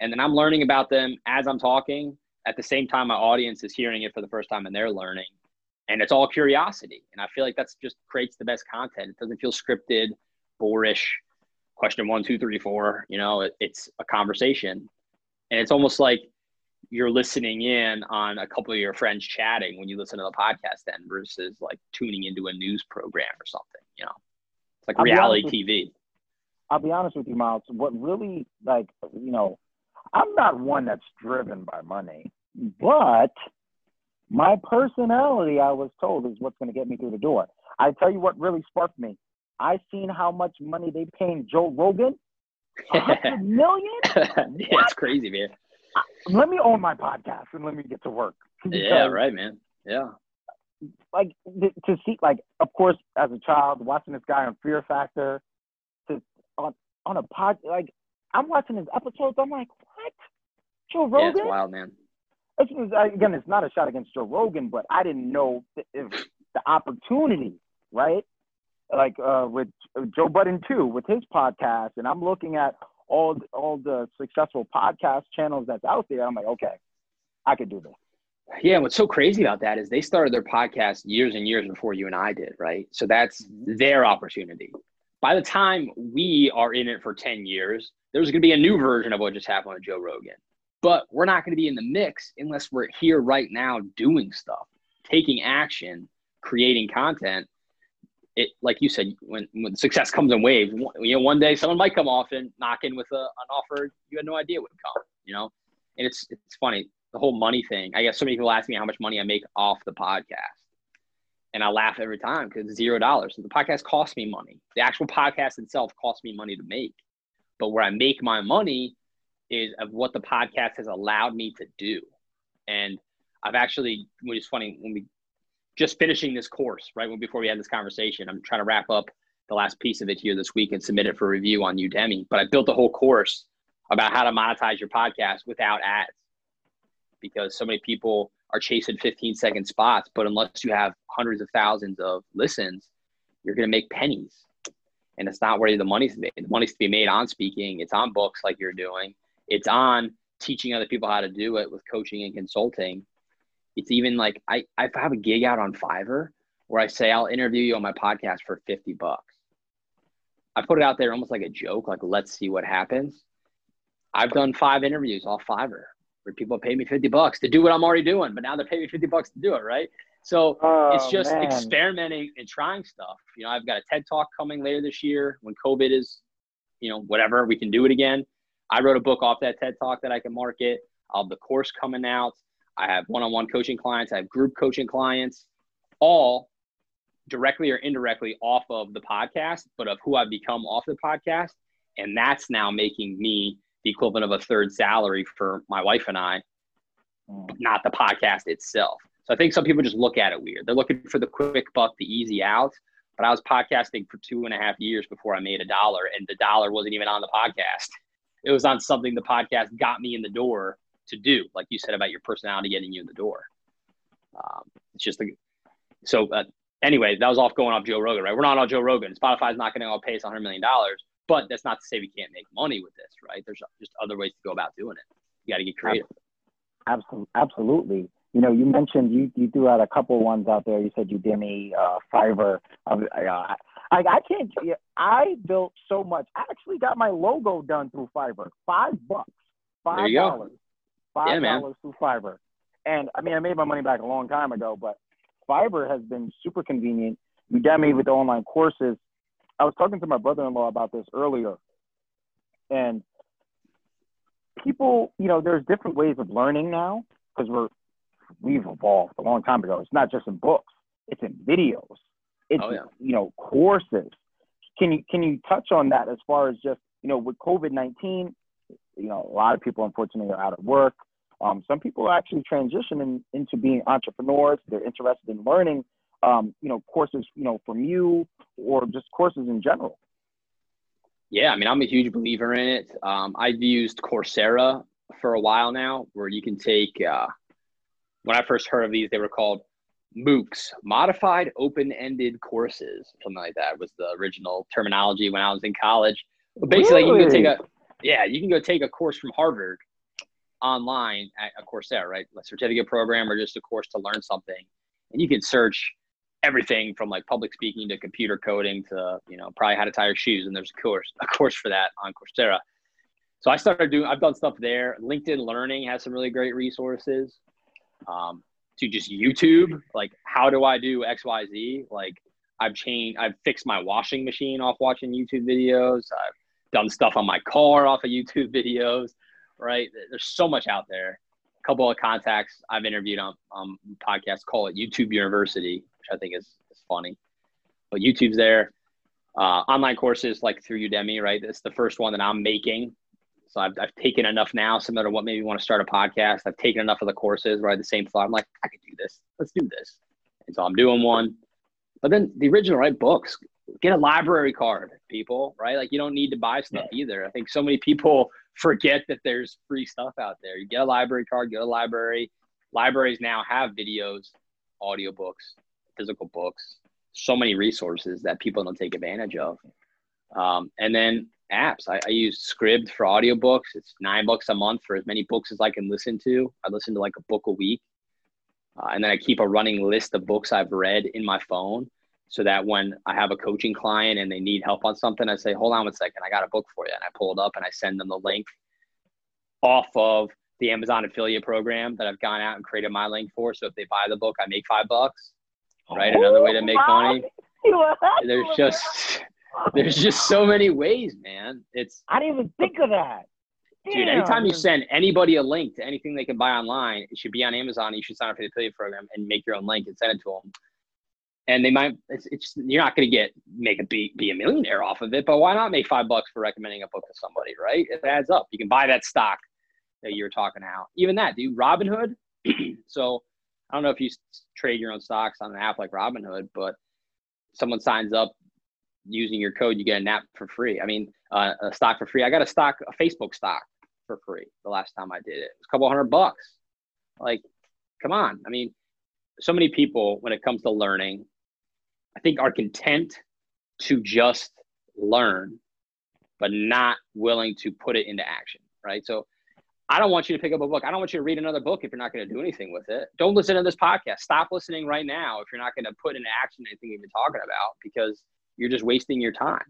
And then I'm learning about them as I'm talking. At the same time, my audience is hearing it for the first time and they're learning. And it's all curiosity. And I feel like that's just creates the best content. It doesn't feel scripted, boorish. Question one, two, three, four. You know, it, it's a conversation. And it's almost like you're listening in on a couple of your friends chatting when you listen to the podcast then versus like tuning into a news program or something, you know. It's like I'll reality TV. I'll be honest with you, Myles. What really, like, you know, I'm not one that's driven by money, but my personality, I was told, is what's going to get me through the door. I tell you what really sparked me. I seen how much money they paying Joe Rogan. A hundred million? yeah, it's crazy, man. Let me own my podcast and let me get to work. Yeah, right, man. Yeah. Like to see, like, of course, as a child, watching this guy on Fear Factor, to on on a pod, like, I'm watching his episodes. I'm like, what? Joe Rogan? Yeah, it's wild, man. It's- again, it's not a shot against Joe Rogan, but I didn't know if the opportunity, right? Like uh, with Joe Budden too, with his podcast, and I'm looking at all all the successful podcast channels that's out there. I'm like, okay, I could do this. Yeah, what's so crazy about that is they started their podcast years and years before you and I did, right? So that's their opportunity. By the time we are in it for 10 years, there's going to be a new version of what just happened with Joe Rogan. But we're not going to be in the mix unless we're here right now doing stuff, taking action, creating content. It, like you said, when, when success comes in waves, you know, one day someone might come off and knock in with a, an offer you had no idea would come, you know? And it's, it's funny the whole money thing. I guess so many people ask me how much money I make off the podcast. And I laugh every time because zero dollars. The podcast costs me money. The actual podcast itself costs me money to make. But where I make my money is of what the podcast has allowed me to do. And I've actually, which is funny, when we just finishing this course, right when before we had this conversation, I'm trying to wrap up the last piece of it here this week and submit it for review on Udemy. But I built a whole course about how to monetize your podcast without ads because so many people are chasing 15 second spots. But unless you have hundreds of thousands of listens, you're going to make pennies. And it's not where the money's made. The money's to be made on speaking. It's on books like you're doing. It's on teaching other people how to do it with coaching and consulting. It's even like I, I have a gig out on Fiverr where I say I'll interview you on my podcast for 50 bucks. I put it out there almost like a joke, like let's see what happens. I've done five interviews off Fiverr where people pay me 50 bucks to do what I'm already doing, but now they're paying me 50 bucks to do it, right? So Oh, it's just man. experimenting and trying stuff. You know, I've got a TED talk coming later this year when COVID is, you know, whatever, we can do it again. I wrote a book off that TED talk that I can market. I'll have the course coming out. I have one-on-one coaching clients. I have group coaching clients, all directly or indirectly off of the podcast, but of who I've become off the podcast. And that's now making me the equivalent of a third salary for my wife and I, Mm. not the podcast itself. So I think some people just look at it weird. They're looking for the quick buck, the easy out. But I was podcasting for two and a half years before I made a dollar, and the dollar wasn't even on the podcast. It was on something the podcast got me in the door to do, like you said about your personality getting you in the door. Um, it's just the so. Uh, anyway, that was off going off Joe Rogan, right? We're not on Joe Rogan. Spotify's not going to all pay us 100 million dollars, but that's not to say we can't make money with this, right? There's just other ways to go about doing it. You got to get creative. Absolutely, absolutely. You know, you mentioned you you threw out a couple ones out there. You said Udemy, uh, Fiverr. Uh, I, I can't. I built so much. I actually got my logo done through Fiverr. Five bucks. Five you go. dollars. Five Yeah, dollars through Fiverr. And I mean, I made my money back a long time ago, but Fiverr has been super convenient. Udemy with the online courses. I was talking to my brother-in-law about this earlier, and people, you know, there's different ways of learning now because we're we've evolved a long time ago. It's not just in books; it's in videos. It's oh, yeah. you know courses. Can you can you touch on that as far as just you know with COVID nineteen? You know, a lot of people unfortunately are out of work. Um, some people are actually transitioning into being entrepreneurs. They're interested in learning, um, you know, courses, you know, from you or just courses in general. Yeah, I mean, I'm a huge believer in it. Um, I've used Coursera for a while now, where you can take. Uh, when I first heard of these, they were called MOOCs, modified open-ended courses, something like that was the original terminology when I was in college. But basically, really? you can take a yeah, you can go take a course from Harvard online at a Coursera, right? A certificate program or just a course to learn something, and you can search everything from like public speaking to computer coding to you know probably how to tie your shoes. And there's a course a course for that on coursera. So i started doing i've done stuff there. Linkedin learning has some really great resources um, to just youtube like how do i do xyz like i've changed i've fixed my washing machine off watching youtube videos. I've done stuff on my car off of youtube videos right there's so much out there a couple of contacts i've interviewed on um, podcasts call it youtube university which I think is, is funny. But YouTube's there. Uh, online courses like through Udemy, right? It's the first one that I'm making. So I've, I've taken enough now, similar to what maybe want to start a podcast. I've taken enough of the courses where I had the same thought. I'm like, I could do this. Let's do this. And so I'm doing one. But then the original, right? Books. Get a library card, people, right? Like you don't need to buy stuff either. I think so many people forget that there's free stuff out there. You get a library card, get a library. Libraries now have videos, audiobooks, physical books, so many resources that people don't take advantage of. Um, and then apps. I, I use Scribd for audiobooks. It's nine bucks a month for as many books as I can listen to. I listen to like a book a week. Uh, and then I keep a running list of books I've read in my phone so that when I have a coaching client and they need help on something, I say, hold on a second, I got a book for you. And I pull it up and I send them the link off of the Amazon affiliate program that I've gone out and created my link for. So if they buy the book, I make five bucks right? Another way to make money. There's just there's just so many ways, man. It's I didn't even think of that. Dude, anytime you send anybody a link to anything they can buy online, it should be on Amazon. You should sign up for the affiliate program and make your own link and send it to them. And they might, it's, it's you're not going to get make a be, be a millionaire off of it, but why not make five bucks for recommending a book to somebody, right? It adds up. You can buy that stock that you're talking about. Even that, dude. Robinhood. so I don't know if you trade your own stocks on an app like Robinhood, but someone signs up using your code, you get a nap for free. I mean, uh, a stock for free. I got a stock, a Facebook stock for free the last time I did it. It was a couple hundred bucks. Like, come on. I mean, so many people, when it comes to learning, I think are content to just learn, but not willing to put it into action. Right. So I don't want you to pick up a book. I don't want you to read another book if you're not going to do anything with it. Don't listen to this podcast. Stop listening right now if you're not going to put into action anything you've been talking about because you're just wasting your time.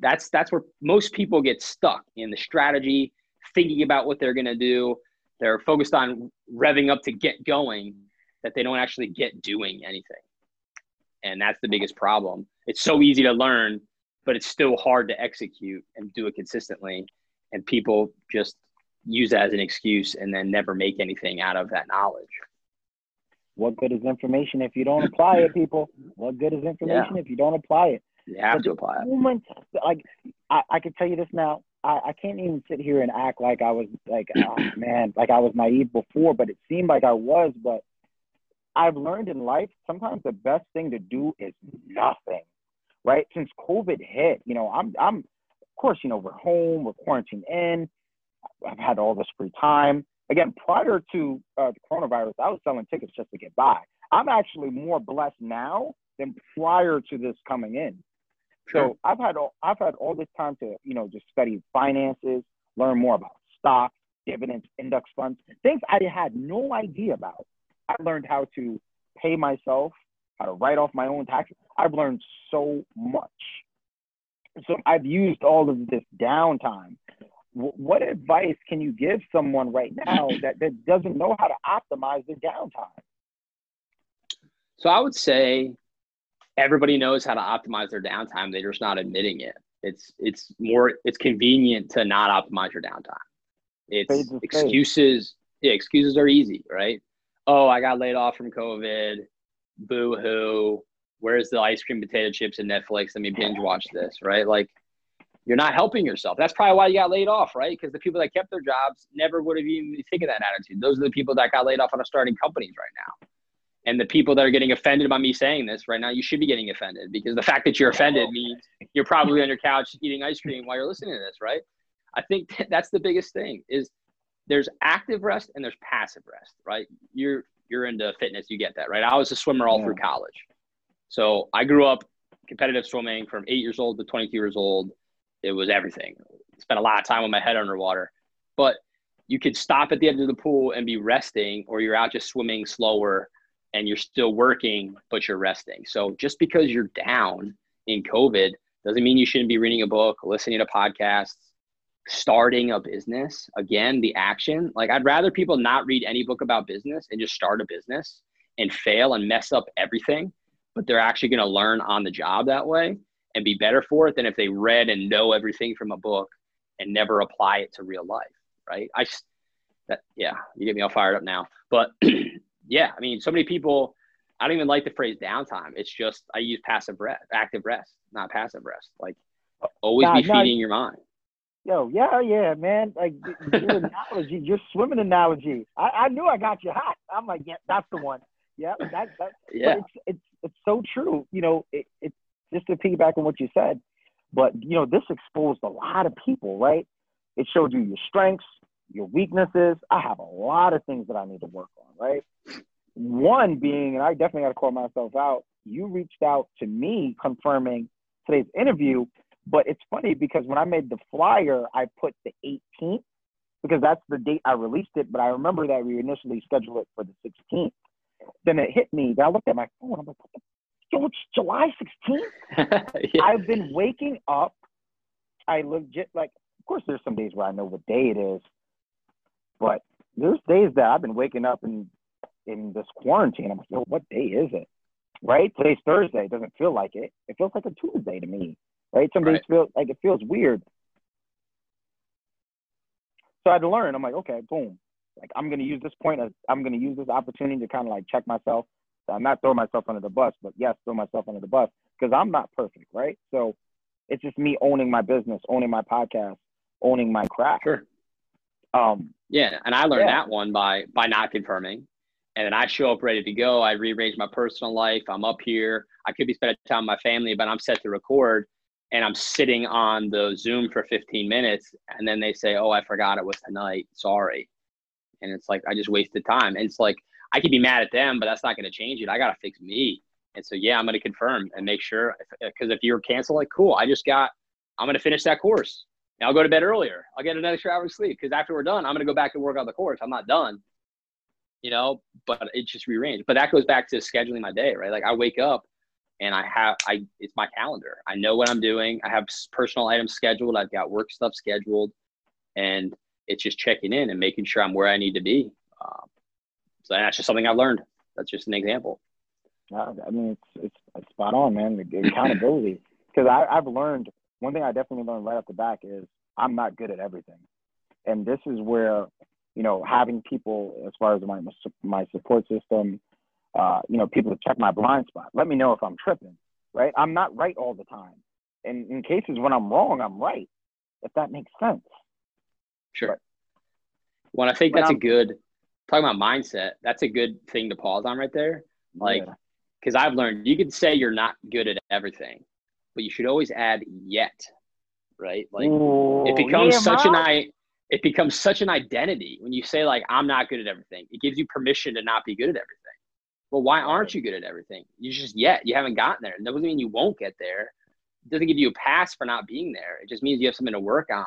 That's that's where most people get stuck in the strategy, thinking about what they're going to do. They're focused on revving up to get going that they don't actually get doing anything. And that's the biggest problem. It's so easy to learn, but it's still hard to execute and do it consistently. And people just use that as an excuse and then never make anything out of that knowledge. What good is information if you don't apply it, people? What good is information yeah. if you don't apply it? You have but to apply it. Moment, like I, I can tell you this now. I, I can't even sit here and act like I was like, oh, man, like I was naive before, but it seemed like I was. But I've learned in life sometimes the best thing to do is nothing, right? Since COVID hit, you know, I'm, I'm, of course, you know, we're home, we're quarantined in I've had all this free time. Again, prior to uh, the coronavirus, I was selling tickets just to get by. I'm actually more blessed now than prior to this coming in. Sure. So I've had all, I've had all this time to you know just study finances, learn more about stocks, dividends, index funds, things I had no idea about. I learned how to pay myself, how to write off my own taxes. I've learned so much. So I've used all of this downtime what advice can you give someone right now that, that doesn't know how to optimize their downtime? So I would say everybody knows how to optimize their downtime. They're just not admitting it. It's it's more it's convenient to not optimize your downtime. It's excuses. Yeah, excuses are easy, right? Oh, I got laid off from COVID. Boo hoo. Where's the ice cream potato chips and Netflix? Let me binge watch this, right? Like you're not helping yourself. That's probably why you got laid off, right? Because the people that kept their jobs never would have even taken that attitude. Those are the people that got laid off on a starting companies right now. And the people that are getting offended by me saying this right now, you should be getting offended because the fact that you're offended oh. means you're probably on your couch eating ice cream while you're listening to this, right? I think that's the biggest thing is there's active rest and there's passive rest, right? You're you're into fitness, you get that, right? I was a swimmer all yeah. through college. So I grew up competitive swimming from eight years old to 22 years old. It was everything. Spent a lot of time with my head underwater. But you could stop at the edge of the pool and be resting, or you're out just swimming slower and you're still working, but you're resting. So just because you're down in COVID doesn't mean you shouldn't be reading a book, listening to podcasts, starting a business. Again, the action. Like I'd rather people not read any book about business and just start a business and fail and mess up everything, but they're actually going to learn on the job that way and be better for it than if they read and know everything from a book and never apply it to real life. Right. I, that, yeah, you get me all fired up now. But yeah, I mean, so many people, I don't even like the phrase downtime. It's just, I use passive rest, active rest, not passive rest. Like always be feeding your mind. Yo, yeah, yeah, man. Like your analogy, your swimming analogy. I, I knew I got you hot. I'm like, yeah, that's the one. Yeah, that, that yeah. It's, it's it's so true. You know, it, it's just to piggyback on what you said. But you know, this exposed a lot of people, right? It showed you your strengths, your weaknesses. I have a lot of things that I need to work on, right? One being, and I definitely got to call myself out. You reached out to me confirming today's interview, but it's funny because when I made the flyer, I put the 18th because that's the date I released it. But I remember that we initially scheduled it for the 16th. Then it hit me. that I looked at my phone. I'm like, what the? Yo, it's July 16th. yeah. I've been waking up. I legit like. Of course, there's some days where I know what day it is, but there's days that I've been waking up in in this quarantine. I'm like, yo, what day is it? Right? Today's Thursday. It doesn't feel like it. It feels like a Tuesday to me. Right? Some days feel like it feels weird. So I had to learn. I'm like, okay, boom. Like I'm gonna use this point as I'm gonna use this opportunity to kind of like check myself. I'm not throwing myself under the bus, but yes, throw myself under the bus because I'm not perfect, right? So it's just me owning my business, owning my podcast, owning my craft. Sure. Um, yeah, and I learned yeah. that one by by not confirming. And then I show up ready to go. I rearrange my personal life. I'm up here. I could be spending time with my family, but I'm set to record. And I'm sitting on the Zoom for 15 minutes. And then they say, Oh, I forgot it was tonight. Sorry. And it's like, I just wasted time. And it's like, I could be mad at them, but that's not going to change it. I got to fix me. And so, yeah, I'm going to confirm and make sure. Because if, uh, if you're canceled, like, cool, I just got, I'm going to finish that course. I'll go to bed earlier. I'll get an extra hour of sleep because after we're done, I'm going to go back and work on the course. I'm not done, you know, but it just rearranged. But that goes back to scheduling my day, right? Like I wake up and I have, I, it's my calendar. I know what I'm doing. I have personal items scheduled. I've got work stuff scheduled and it's just checking in and making sure I'm where I need to be. Um, so that's just something I've learned. That's just an example. I mean, it's, it's, it's spot on, man. The accountability. Because I've learned one thing I definitely learned right off the back is I'm not good at everything, and this is where you know having people as far as my my support system, uh, you know, people to check my blind spot. Let me know if I'm tripping. Right? I'm not right all the time, and in cases when I'm wrong, I'm right. If that makes sense. Sure. But, well, I think that's I'm, a good talking about mindset. That's a good thing to pause on right there. Like, because yeah. I've learned you can say you're not good at everything, but you should always add yet, right? Like Ooh, it becomes yeah, such an I it becomes such an identity when you say like I'm not good at everything. It gives you permission to not be good at everything. Well, why aren't you good at everything? You just yet you haven't gotten there. It doesn't mean you won't get there. It doesn't give you a pass for not being there. It just means you have something to work on.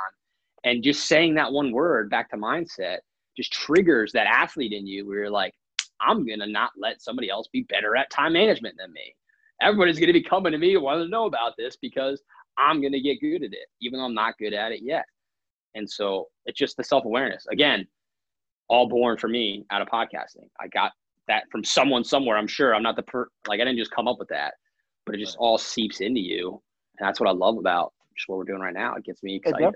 And just saying that one word back to mindset just triggers that athlete in you where you're like, I'm gonna not let somebody else be better at time management than me everybody's going to be coming to me and wanting to know about this because I'm going to get good at it, even though I'm not good at it yet. And so it's just the self awareness. Again, all born for me out of podcasting. I got that from someone somewhere. I'm sure I'm not the per like I didn't just come up with that, but it just all seeps into you, and that's what I love about just what we're doing right now. It gets me excited.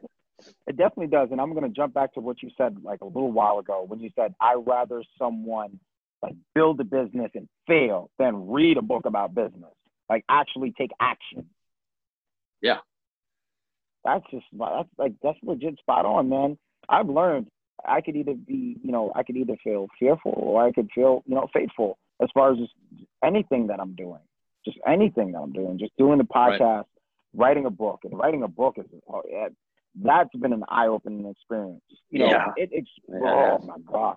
It definitely does. And I'm going to jump back to what you said like a little while ago when you said, I rather someone like build a business and fail than read a book about business. Like actually take action. Yeah. That's just that's like that's legit spot on, man. I've learned I could either be, you know, I could either feel fearful or I could feel, you know, faithful as far as just anything that I'm doing. Just anything that I'm doing. Just doing the podcast, right. writing a book. And writing a book is oh, yeah, that's been an eye-opening experience. You know, yeah. it, it's yeah. oh my god.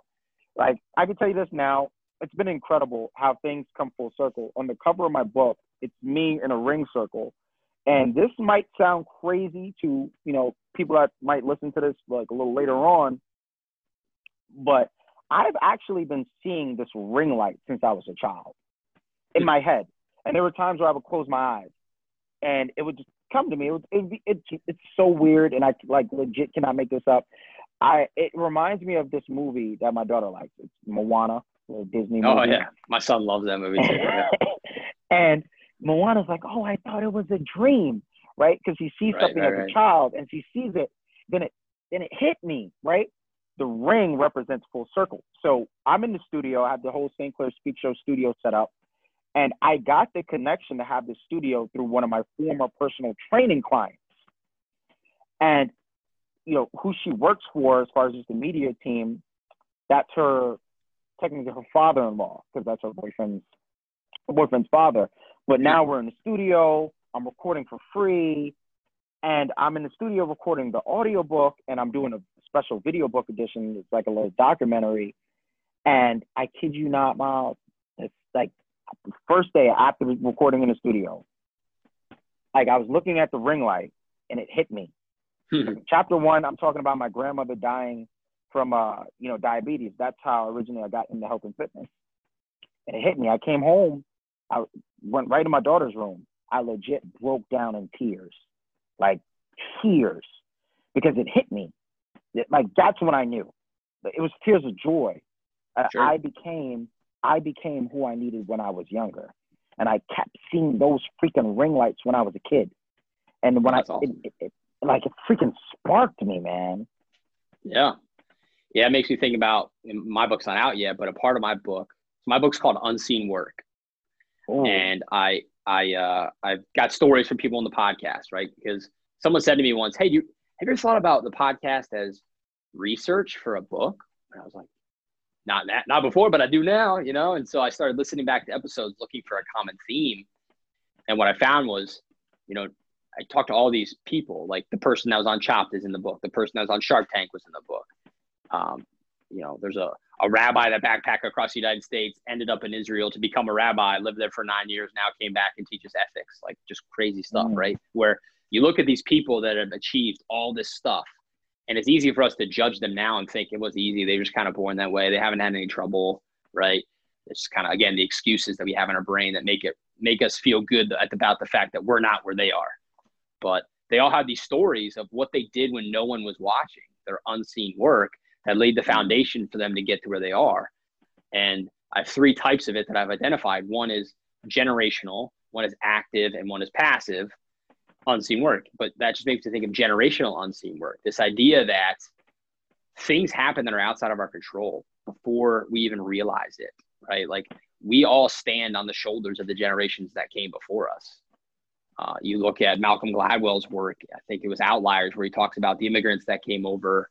Like I can tell you this now, it's been incredible how things come full circle. On the cover of my book, it's me in a ring circle. And this might sound crazy to, you know, people that might listen to this like a little later on, but I've actually been seeing this ring light since I was a child in my head. And there were times where I would close my eyes and it would just come to me. It, would, it, it, it's so weird and I like legit cannot make this up. I It reminds me of this movie that my daughter likes. It's Moana, the Disney oh, movie. Oh, yeah. My son loves that movie too. Yeah. and Moana's like, oh, I thought it was a dream, right? Because she sees right, something right, as right. a child and she sees it. Then it then it hit me, right? The ring represents full circle. So I'm in the studio. I have the whole St. Clair Speak Show studio set up. And I got the connection to have the studio through one of my former personal training clients. And, you know, who she works for as far as just the media team, that's her, technically her father in law, because that's her boyfriend's, her boyfriend's father. But now we're in the studio. I'm recording for free. And I'm in the studio recording the audio book and I'm doing a special video book edition. It's like a little documentary. And I kid you not, Myles, it's like first day after recording in the studio. Like I was looking at the ring light and it hit me. Hmm. Chapter one, I'm talking about my grandmother dying from uh, you know, diabetes. That's how originally I got into health and fitness. And it hit me. I came home, I went right in my daughter's room. I legit broke down in tears. Like tears. Because it hit me like that's when I knew. It was tears of joy. Sure. I became I became who I needed when I was younger, and I kept seeing those freaking ring lights when I was a kid, and when that's I awesome. it, it, it, like it freaking sparked me, man. Yeah, yeah, it makes me think about my book's not out yet, but a part of my book, my book's called Unseen Work, Ooh. and I I uh, I've got stories from people on the podcast, right? Because someone said to me once, "Hey, you have you ever thought about the podcast as research for a book? And I was like, not that, not before, but I do now, you know? And so I started listening back to episodes looking for a common theme. And what I found was, you know, I talked to all these people, like the person that was on Chopped is in the book, the person that was on Shark Tank was in the book. Um, you know, there's a, a rabbi that backpacked across the United States, ended up in Israel to become a rabbi, lived there for nine years, now came back and teaches ethics, like just crazy stuff, mm. right? Where you look at these people that have achieved all this stuff and it's easy for us to judge them now and think it was easy. They were just kind of born that way. They haven't had any trouble right? It's kind of again the excuses that we have in our brain that make it make us feel good about the fact that we're not where they are. But they all have these stories of what they did when no one was watching. Their unseen work that laid the foundation for them to get to where they are. And i have three types of it that i've identified. One is generational one is active and one is passive unseen work. But that just makes me think of generational unseen work. This idea that things happen that are outside of our control before we even realize it, right? Like we all stand on the shoulders of the generations that came before us. Uh, you look at Malcolm Gladwell's work, I think it was Outliers, where he talks about the immigrants that came over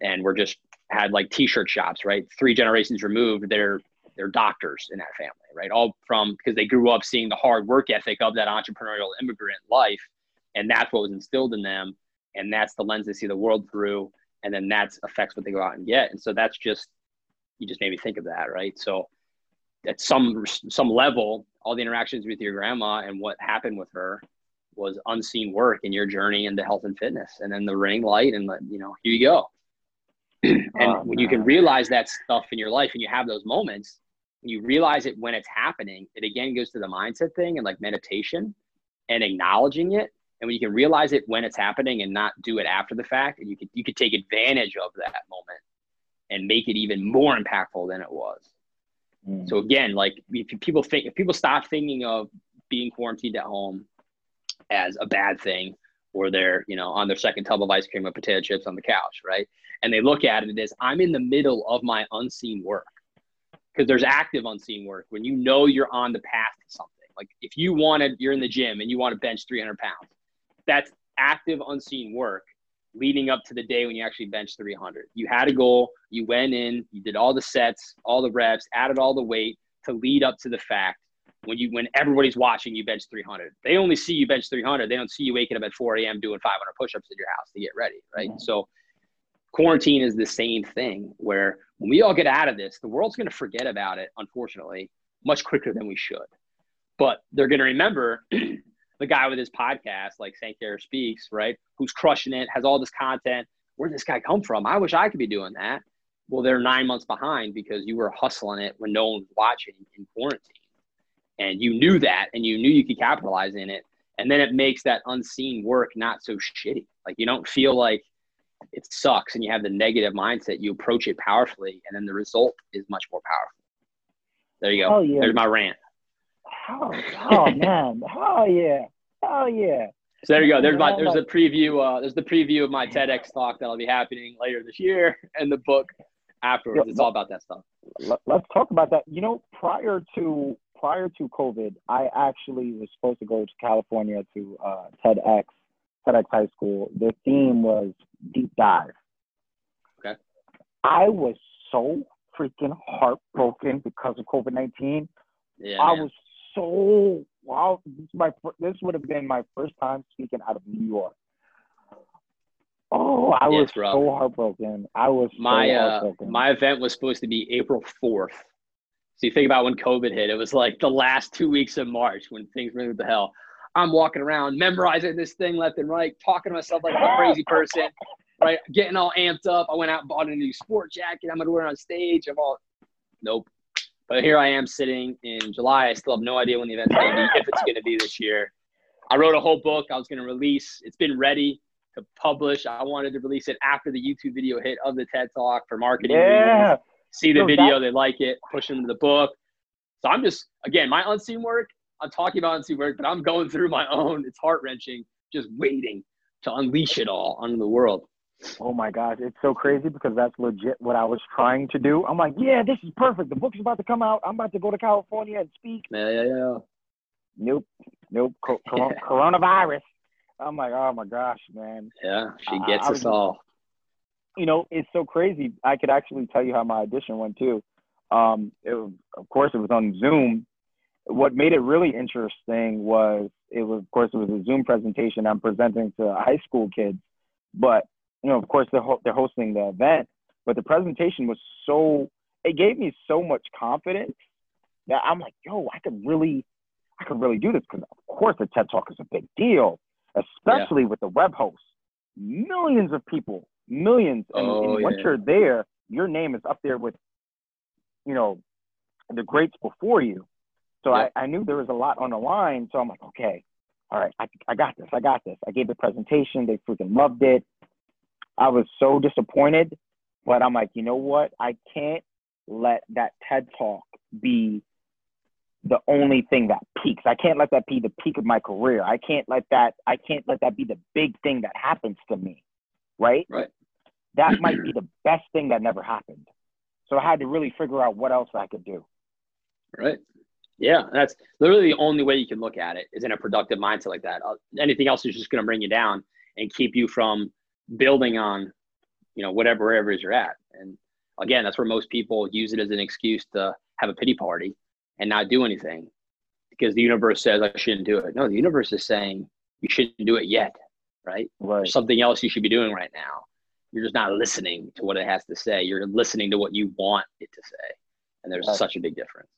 and were just had like t-shirt shops, right? Three generations removed, they're they're doctors in that family, right? All from because they grew up seeing the hard work ethic of that entrepreneurial immigrant life and that's what was instilled in them and that's the lens they see the world through and then that affects what they go out and get. And so that's just you just made me think of that right? So at some some level all the interactions with your grandma and what happened with her was unseen work in your journey into health and fitness and then the ring light and you know here you go. And oh, when you can realize that stuff in your life and you have those moments you realize it when it's happening it again goes to the mindset thing and like meditation and acknowledging it and when you can realize it when it's happening and not do it after the fact and you could you could take advantage of that moment and make it even more impactful than it was mm. so again like if people think if people stop thinking of being quarantined at home as a bad thing or they're you know on their second tub of ice cream with potato chips on the couch, right? And they look at it as I'm in the middle of my unseen work because there's active unseen work when you know you're on the path to something. Like if you wanted, you're in the gym and you want to bench 300 pounds, that's active unseen work leading up to the day when you actually bench 300. You had a goal, you went in, you did all the sets, all the reps, added all the weight to lead up to the fact when you when everybody's watching you bench 300. They only see you bench 300. They don't see you waking up at 4 a.m. doing 500 push-ups at your house to get ready, right? Mm-hmm. So quarantine is the same thing where when we all get out of this, the world's going to forget about it, unfortunately, much quicker than we should. But they're going to remember the guy with his podcast, like St. Clair Speaks, right? Who's crushing it, has all this content. Where did this guy come from? I wish I could be doing that. Well, they're nine months behind because you were hustling it when no one was watching in quarantine. And you knew that and you knew you could capitalize in it. And then it makes that unseen work not so shitty. Like you don't feel like it sucks and you have the negative mindset. You approach it powerfully and then the result is much more powerful. There you go. Oh, yeah. There's my rant. Oh, oh man. Oh yeah. Oh yeah. So there you go. There's my there's a preview. Uh, there's the preview of my TEDx talk that'll be happening later this year, and the book afterwards. It's all about that stuff. Let's talk about that. You know, prior to prior to COVID, I actually was supposed to go to California to uh, TEDx, TEDx High School. The theme was deep dive. Okay. I was so freaking heartbroken because of COVID nineteen. Yeah, I man. was so wow. This my this would have been my first time speaking out of New York. Oh, I was so heartbroken. I was my so uh, my event was supposed to be April fourth. So you think about when COVID hit, it was like the last two weeks of March when things went to hell. I'm walking around memorizing this thing left and right, talking to myself like a crazy person, right? Getting all amped up. I went out and bought a new sport jacket. I'm gonna wear it on stage. I'm all, nope. But here I am sitting in July. I still have no idea when the event's going to be, if it's going to be this year. I wrote a whole book I was going to release. It's been ready to publish. I wanted to release it after the YouTube video hit of the TED Talk for marketing. Yeah. Reasons. See the video, they like it, push them to the book. So I'm just, again, my unseen work, I'm talking about unseen work, but I'm going through my own. It's heart wrenching, just waiting to unleash it all onto the world. Oh my gosh, it's so crazy because that's legit what I was trying to do. I'm like, yeah, this is perfect. The book's about to come out. I'm about to go to California and speak. Yeah, yeah, yeah. Nope, nope. Co- coronavirus. I'm like, oh my gosh, man. Yeah, she gets us all. You know, it's so crazy. I could actually tell you how my audition went too. Um, it was, of course, it was on Zoom. What made it really interesting was it was, of course, it was a Zoom presentation. I'm presenting to high school kids, but you know, of course, they're, ho- they're hosting the event, but the presentation was so, it gave me so much confidence that I'm like, yo, I could really, I could really do this because, of course, the TED Talk is a big deal, especially yeah. with the web host. Millions of people, millions. And, oh, and once you're there, your name is up there with, you know, the greats before you. So yeah. I, I knew there was a lot on the line. So I'm like, okay, all right, I, I got this. I got this. I gave the presentation. They freaking loved it. I was so disappointed, but I'm like, you know what? I can't let that TED talk be the only thing that peaks. I can't let that be the peak of my career. I can't let that I can't let that be the big thing that happens to me. Right? Right. That might be the best thing that never happened. So I had to really figure out what else I could do. Right. Yeah, that's literally the only way you can look at it is in a productive mindset like that. Uh, anything else is just going to bring you down and keep you from building on, you know, whatever wherever you're at. And again, that's where most people use it as an excuse to have a pity party and not do anything because the universe says I shouldn't do it. No, the universe is saying you shouldn't do it yet, right? Right. There's something else you should be doing right now. You're just not listening to what it has to say. You're listening to what you want it to say. And there's right. such a big difference.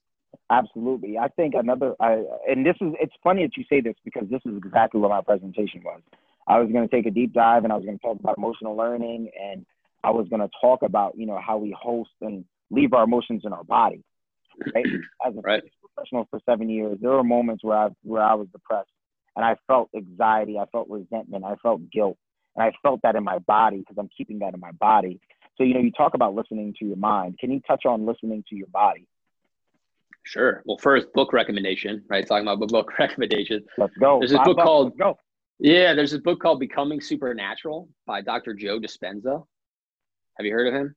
Absolutely. I think another, I, and this is, it's funny that you say this because this is exactly what my presentation was. I was going to take a deep dive and I was going to talk about emotional learning and I was going to talk about, you know, how we host and leave our emotions in our body. Right? As a right. professional for seven years, there were moments where I, where I was depressed and I felt anxiety, I felt resentment, I felt guilt, and I felt that in my body because I'm keeping that in my body. So, you know, you talk about listening to your mind. Can you touch on listening to your body? Sure. Well, first, book recommendation, right? Talking about book recommendation. Let's go. There's a book called Yeah, there's a book called Becoming Supernatural by Dr. Joe Dispenza. Have you heard of him?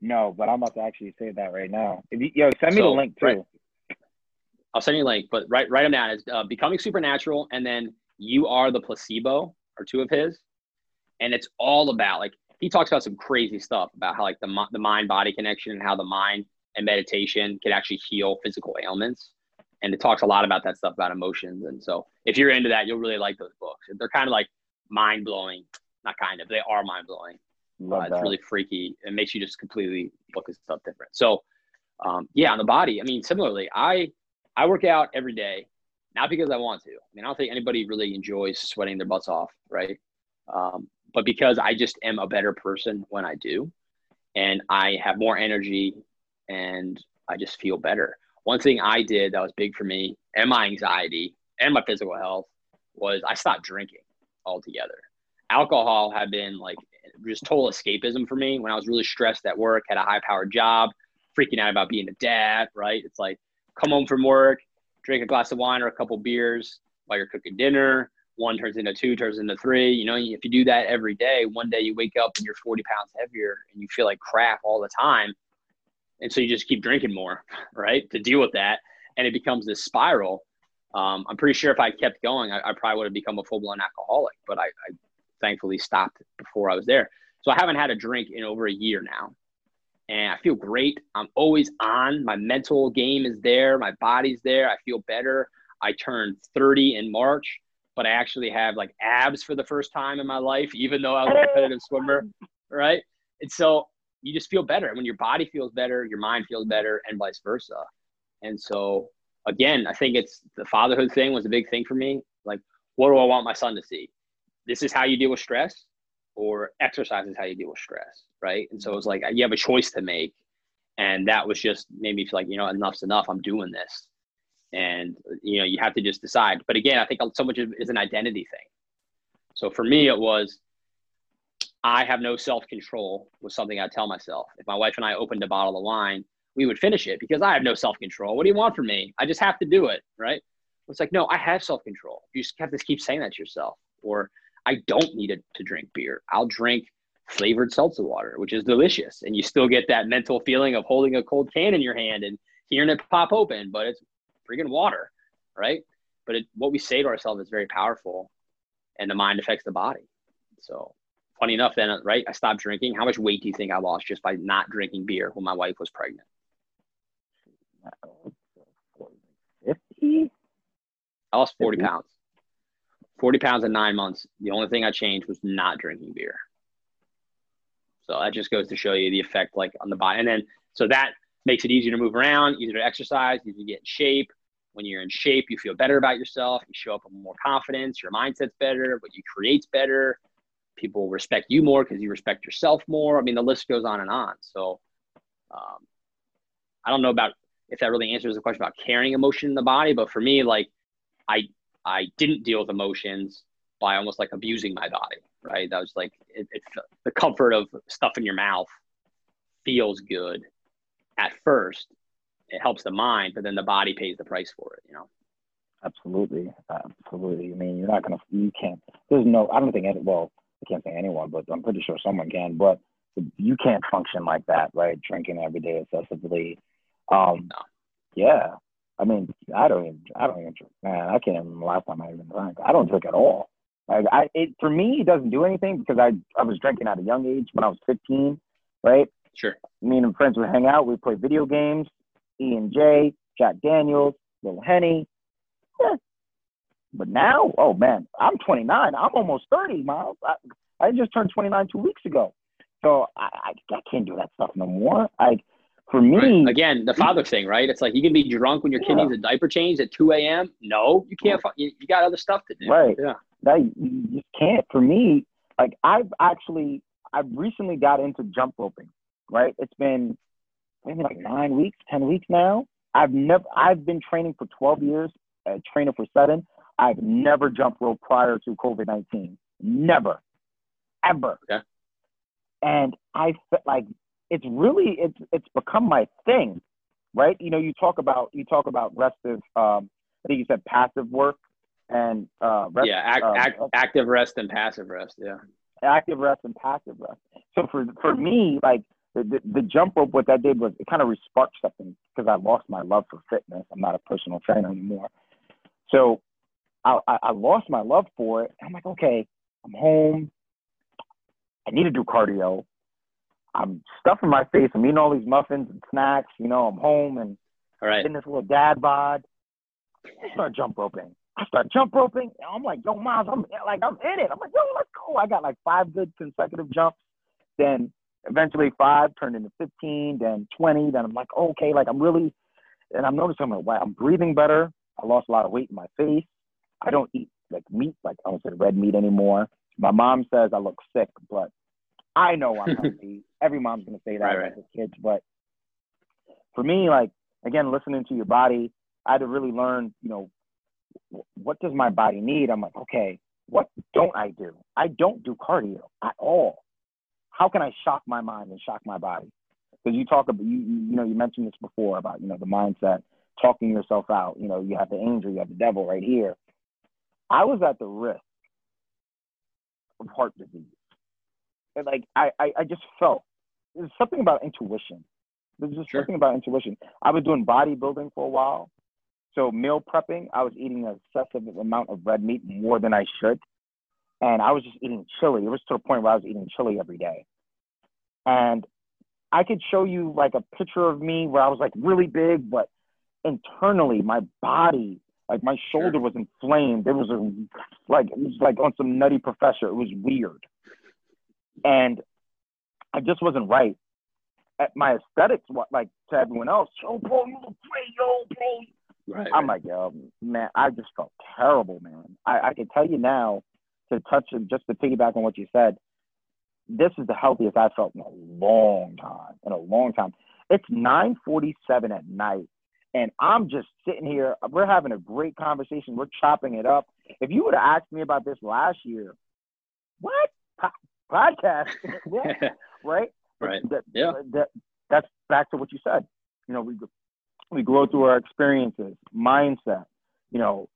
No, but I'm about to actually say that right now. You, yo, send me So, the link too. right. I'll send you a link, but write write them down. It's uh, Becoming Supernatural, and then You Are the Placebo are two of his, and it's all about like he talks about some crazy stuff about how like the the mind body connection and how the mind and meditation can actually heal physical ailments, and it talks a lot about that stuff about emotions. And so if you're into that, you'll really like those books. They're kind of like mind blowing, not kind of, they are mind blowing. Uh, it's really freaky. It makes you just completely look at stuff different. So, um, yeah, on the body. I mean, similarly, I I work out every day, not because I want to. I mean, I don't think anybody really enjoys sweating their butts off, right? Um, but because I just am a better person when I do, and I have more energy, and I just feel better. One thing I did that was big for me and my anxiety and my physical health was I stopped drinking altogether. Alcohol had been like just total escapism for me when I was really stressed at work, had a high powered job, freaking out about being a dad, right? It's like come home from work, drink a glass of wine or a couple beers while you're cooking dinner. One turns into two, turns into three. You know, if you do that every day, one day you wake up and you're 40 pounds heavier and you feel like crap all the time. And so you just keep drinking more, right? To deal with that. And it becomes this spiral. Um, I'm pretty sure if I kept going, I, I probably would have become a full blown alcoholic, but I, I thankfully stopped before I was there. So I haven't had a drink in over a year now. And I feel great. I'm always on. My mental game is there. My body's there. I feel better. I turned 30 in March, but I actually have like abs for the first time in my life, even though I was a competitive swimmer. Right. And so you just feel better. When your body feels better, your mind feels better, and vice versa. And so, again, I think it's the fatherhood thing was a big thing for me. Like, what do I want my son to see? This is how you deal with stress, or exercise is how you deal with stress, right? And so it was like you have a choice to make, and that was just made me feel like you know enough's enough. I'm doing this, and you know you have to just decide. But again, I think so much is an identity thing. So for me, it was I have no self control was something I tell myself. If my wife and I opened a bottle of wine, we would finish it because I have no self control. What do you want from me? I just have to do it, right? It's like, no, I have self control. You just have to keep saying that to yourself. Or I don't need it to drink beer. I'll drink flavored seltzer water, which is delicious. And you still get that mental feeling of holding a cold can in your hand and hearing it pop open, but it's freaking water, right? But it, what we say to ourselves is very powerful, and the mind affects the body. So, funny enough, then, right? I stopped drinking. How much weight do you think I lost just by not drinking beer when my wife was pregnant? Fifty. I lost 40 Mhm. pounds. 40 pounds in nine months. The only thing I changed was not drinking beer. So that just goes to show you the effect like on the body. And then so that makes it easier to move around, easier to exercise, easier to get in shape. When you're in shape, you feel better about yourself. You show up with more confidence. Your mindset's better. What you create's better. People respect you more because you respect yourself more. I mean, the list goes on and on. So um, I don't know about if that really answers the question about carrying emotion in the body, but for me, like I I didn't deal with emotions by almost like abusing my body, right? That was like it, the comfort of stuff in your mouth feels good at first. It helps the mind, but then the body pays the price for it, you know. Absolutely, absolutely. I mean, you're not gonna, you can't. There's no. I don't think. Well, can't say anyone, but I'm pretty sure someone can. But you can't function like that, right? Drinking every day excessively. Um, No. yeah. I mean, I don't even. I don't even drink. Man, I can't the last time I even drank. I don't drink at all. Like I, it for me, it doesn't do anything because I I was drinking at a young age when I was 15, right? Sure. Me and friends would hang out. We'd play video games. E and J, Jack Daniels, Little Henny. Yeah. But now, oh man, I'm 29. I'm almost 30, Myles. I, I just turned 29 two weeks ago. So I, I, I can't do that stuff no more. I, for me, Right. Again, the father thing, right? It's like you can be drunk when your kid Yeah. needs a diaper change at 2 a.m. No, you can't. You, you got other stuff to do. Right. Yeah. that you just can't. For me, like I've actually, I've recently got into jump roping. Right, it's been maybe like nine weeks, ten weeks now. I've never, I've been training for 12 years, a trainer for seven. I've never jumped rope prior to COVID 19. Never, ever. Okay. And I felt like it's really, it's it's become my thing, right? You know, you talk about you talk about restive. Um, I think you said passive work and uh, rest, yeah, act, uh, act, active rest and passive rest. Yeah, active rest and passive rest. So for for me, like the, the, the jump rope, what that did was it kind of resparked something because I lost my love for fitness. I'm not a personal trainer anymore. So I, I, I lost my love for it. I'm like, okay, I'm home. I need to do cardio. I'm stuffing my face. I'm eating all these muffins and snacks. You know, I'm home and all right. in this little dad bod. I start jump roping. I start jump roping. And I'm like, yo, Myles, I'm like, I'm in it. I'm like, yo, let's go. I got like five good consecutive jumps. Then eventually five turned into 15, then 20. Then I'm like, okay, like I'm really, and I'm noticing I'm like, wow, I'm breathing better. I lost a lot of weight in my face. I don't eat like meat, like I don't say red meat anymore. My mom says I look sick, but I know I'm healthy. Every mom's gonna say that Right, right. as kids, but for me, like again, listening to your body, I had to really learn, you know, what does my body need? I'm like, okay, what don't I do? I don't do cardio at all. How can I shock my mind and shock my body? Because you talk about, you, you you know, you mentioned this before about, you know, the mindset, talking yourself out. You know, you have the angel, you have the devil right here. I was at the risk of heart disease. And like, I, I, I just felt there's something about intuition. There's just Sure. something about intuition. I was doing bodybuilding for a while. So meal prepping, I was eating an excessive amount of red meat more than I should. And I was just eating chili. It was to the point where I was eating chili every day. And I could show you like a picture of me where I was like really big, but internally my body, like my shoulder was inflamed. It was a, like it was like on some nutty professor. It was weird. And I just wasn't right. At my aesthetics, what like to everyone else, yo, bro, you look great, yo, bro, Right. I'm like, yo, man, I just felt terrible, man. I, I can tell you now to touch just to piggyback on what you said, this is the healthiest I've felt in a long time. In a long time. It's 947 at night. And I'm just sitting here. We're having a great conversation. We're chopping it up. If you would have asked me about this last year, what? Po- podcast? What? right? Right. That, Yeah. That, that's back to what you said. You know, we we grow through our experiences, mindset. You know,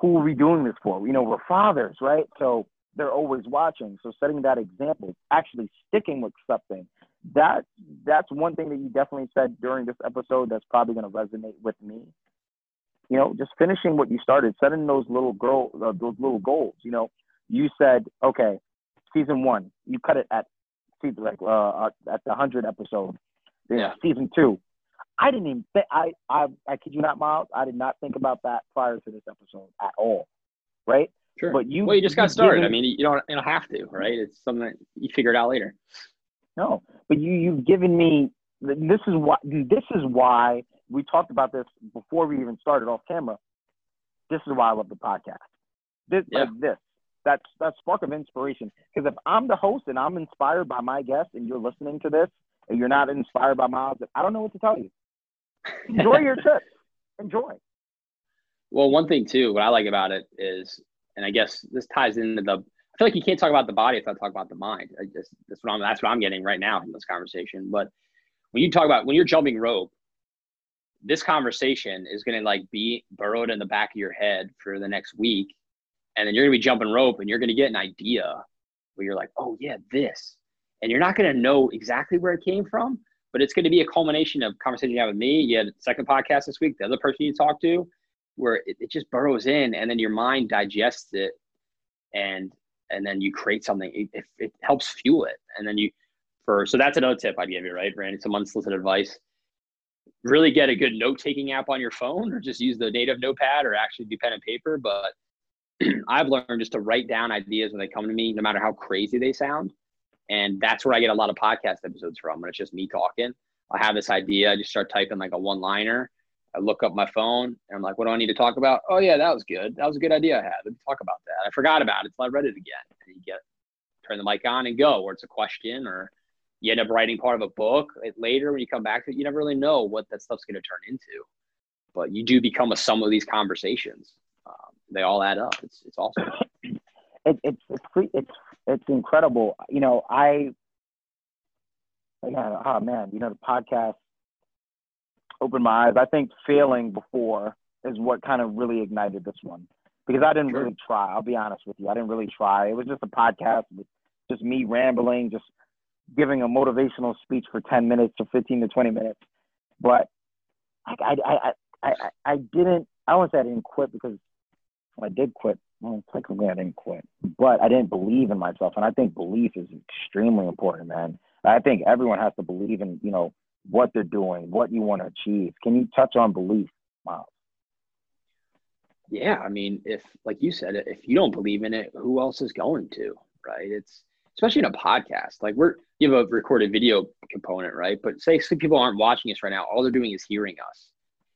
who are we doing this for? You know, we're fathers, right? So they're always watching. So setting that example, actually sticking with something, that that's one thing that you definitely said during this episode that's probably going to resonate with me. You know, just finishing what you started, setting those little goals, uh, those little goals. You know, you said, okay, season one, you cut it at season like uh, at the hundred episode. Then Yeah. Season two, I didn't even think I I I kid you not, Myles. I did not think about that prior to this episode at all. Right? Sure. But you well, you just got started. I mean, you don't you don't have to, right? It's something that you figure it out later. No, but you you've given me. This is why. This is why we talked about this before we even started off camera. This is why I love the podcast. This Yeah. like this. That's that spark of inspiration. Because if I'm the host and I'm inspired by my guest, and you're listening to this, and you're not inspired by Myles, I don't know what to tell you. Enjoy your trip. Enjoy. Well, one thing too, what I like about it is, and I guess this ties into the. I feel like you can't talk about the body if I talk about the mind. Just that's what I'm that's what I'm getting right now from this conversation. But when you talk about when you're jumping rope, this conversation is going to like be burrowed in the back of your head for the next week, and then you're going to be jumping rope, and you're going to get an idea where you're like, oh yeah, this, and you're not going to know exactly where it came from, but it's going to be a culmination of conversation you have with me. You had a second podcast this week, the other person you talked to, where it, it just burrows in and then your mind digests it and and then you create something it, it, it helps fuel it. And then you for so that's another tip i'd give you right randy some unsolicited advice. Really get a good note-taking app on your phone or just use the native notepad or actually do pen and paper. But i've learned just to write down ideas when they come to me no matter how crazy they sound. And that's where i get a lot of podcast episodes from when it's just me talking. I have this idea i just start typing like a one liner I look up my phone and I'm like, what do I need to talk about? Oh yeah, that was good. That was a good idea I had. Let me talk about that. I forgot about it until I read it again. And you get turn the mic on and go, or it's a question, or you end up writing part of a book It- later when you come back to it. You never really know what that stuff's going to turn into, but you do become a sum of these conversations. Um, they all add up. It's it's awesome. it, it's it's it's it's incredible. You know, I yeah, oh man, you know the podcast opened my eyes. I think failing before is what kind of really ignited this one. because I didn't Sure. really try. I'll be honest with you. I didn't really try. It was just a podcast with just me rambling, just giving a motivational speech for 10 minutes or 15 to 20 minutes. But I, I, I, I, I, I didn't, I won't say I didn't quit because I did quit. Well, technically I didn't quit, but I didn't believe in myself. And I think belief is extremely important, man. I think everyone has to believe in, you know, what they're doing, what you want to achieve. Can you touch on belief, Myles? Yeah, I mean, if like you said, if you don't believe in it, who else is going to? Right? It's especially in a podcast. Like we're you have a recorded video component, right? But say some people aren't watching us right now, all they're doing is hearing us.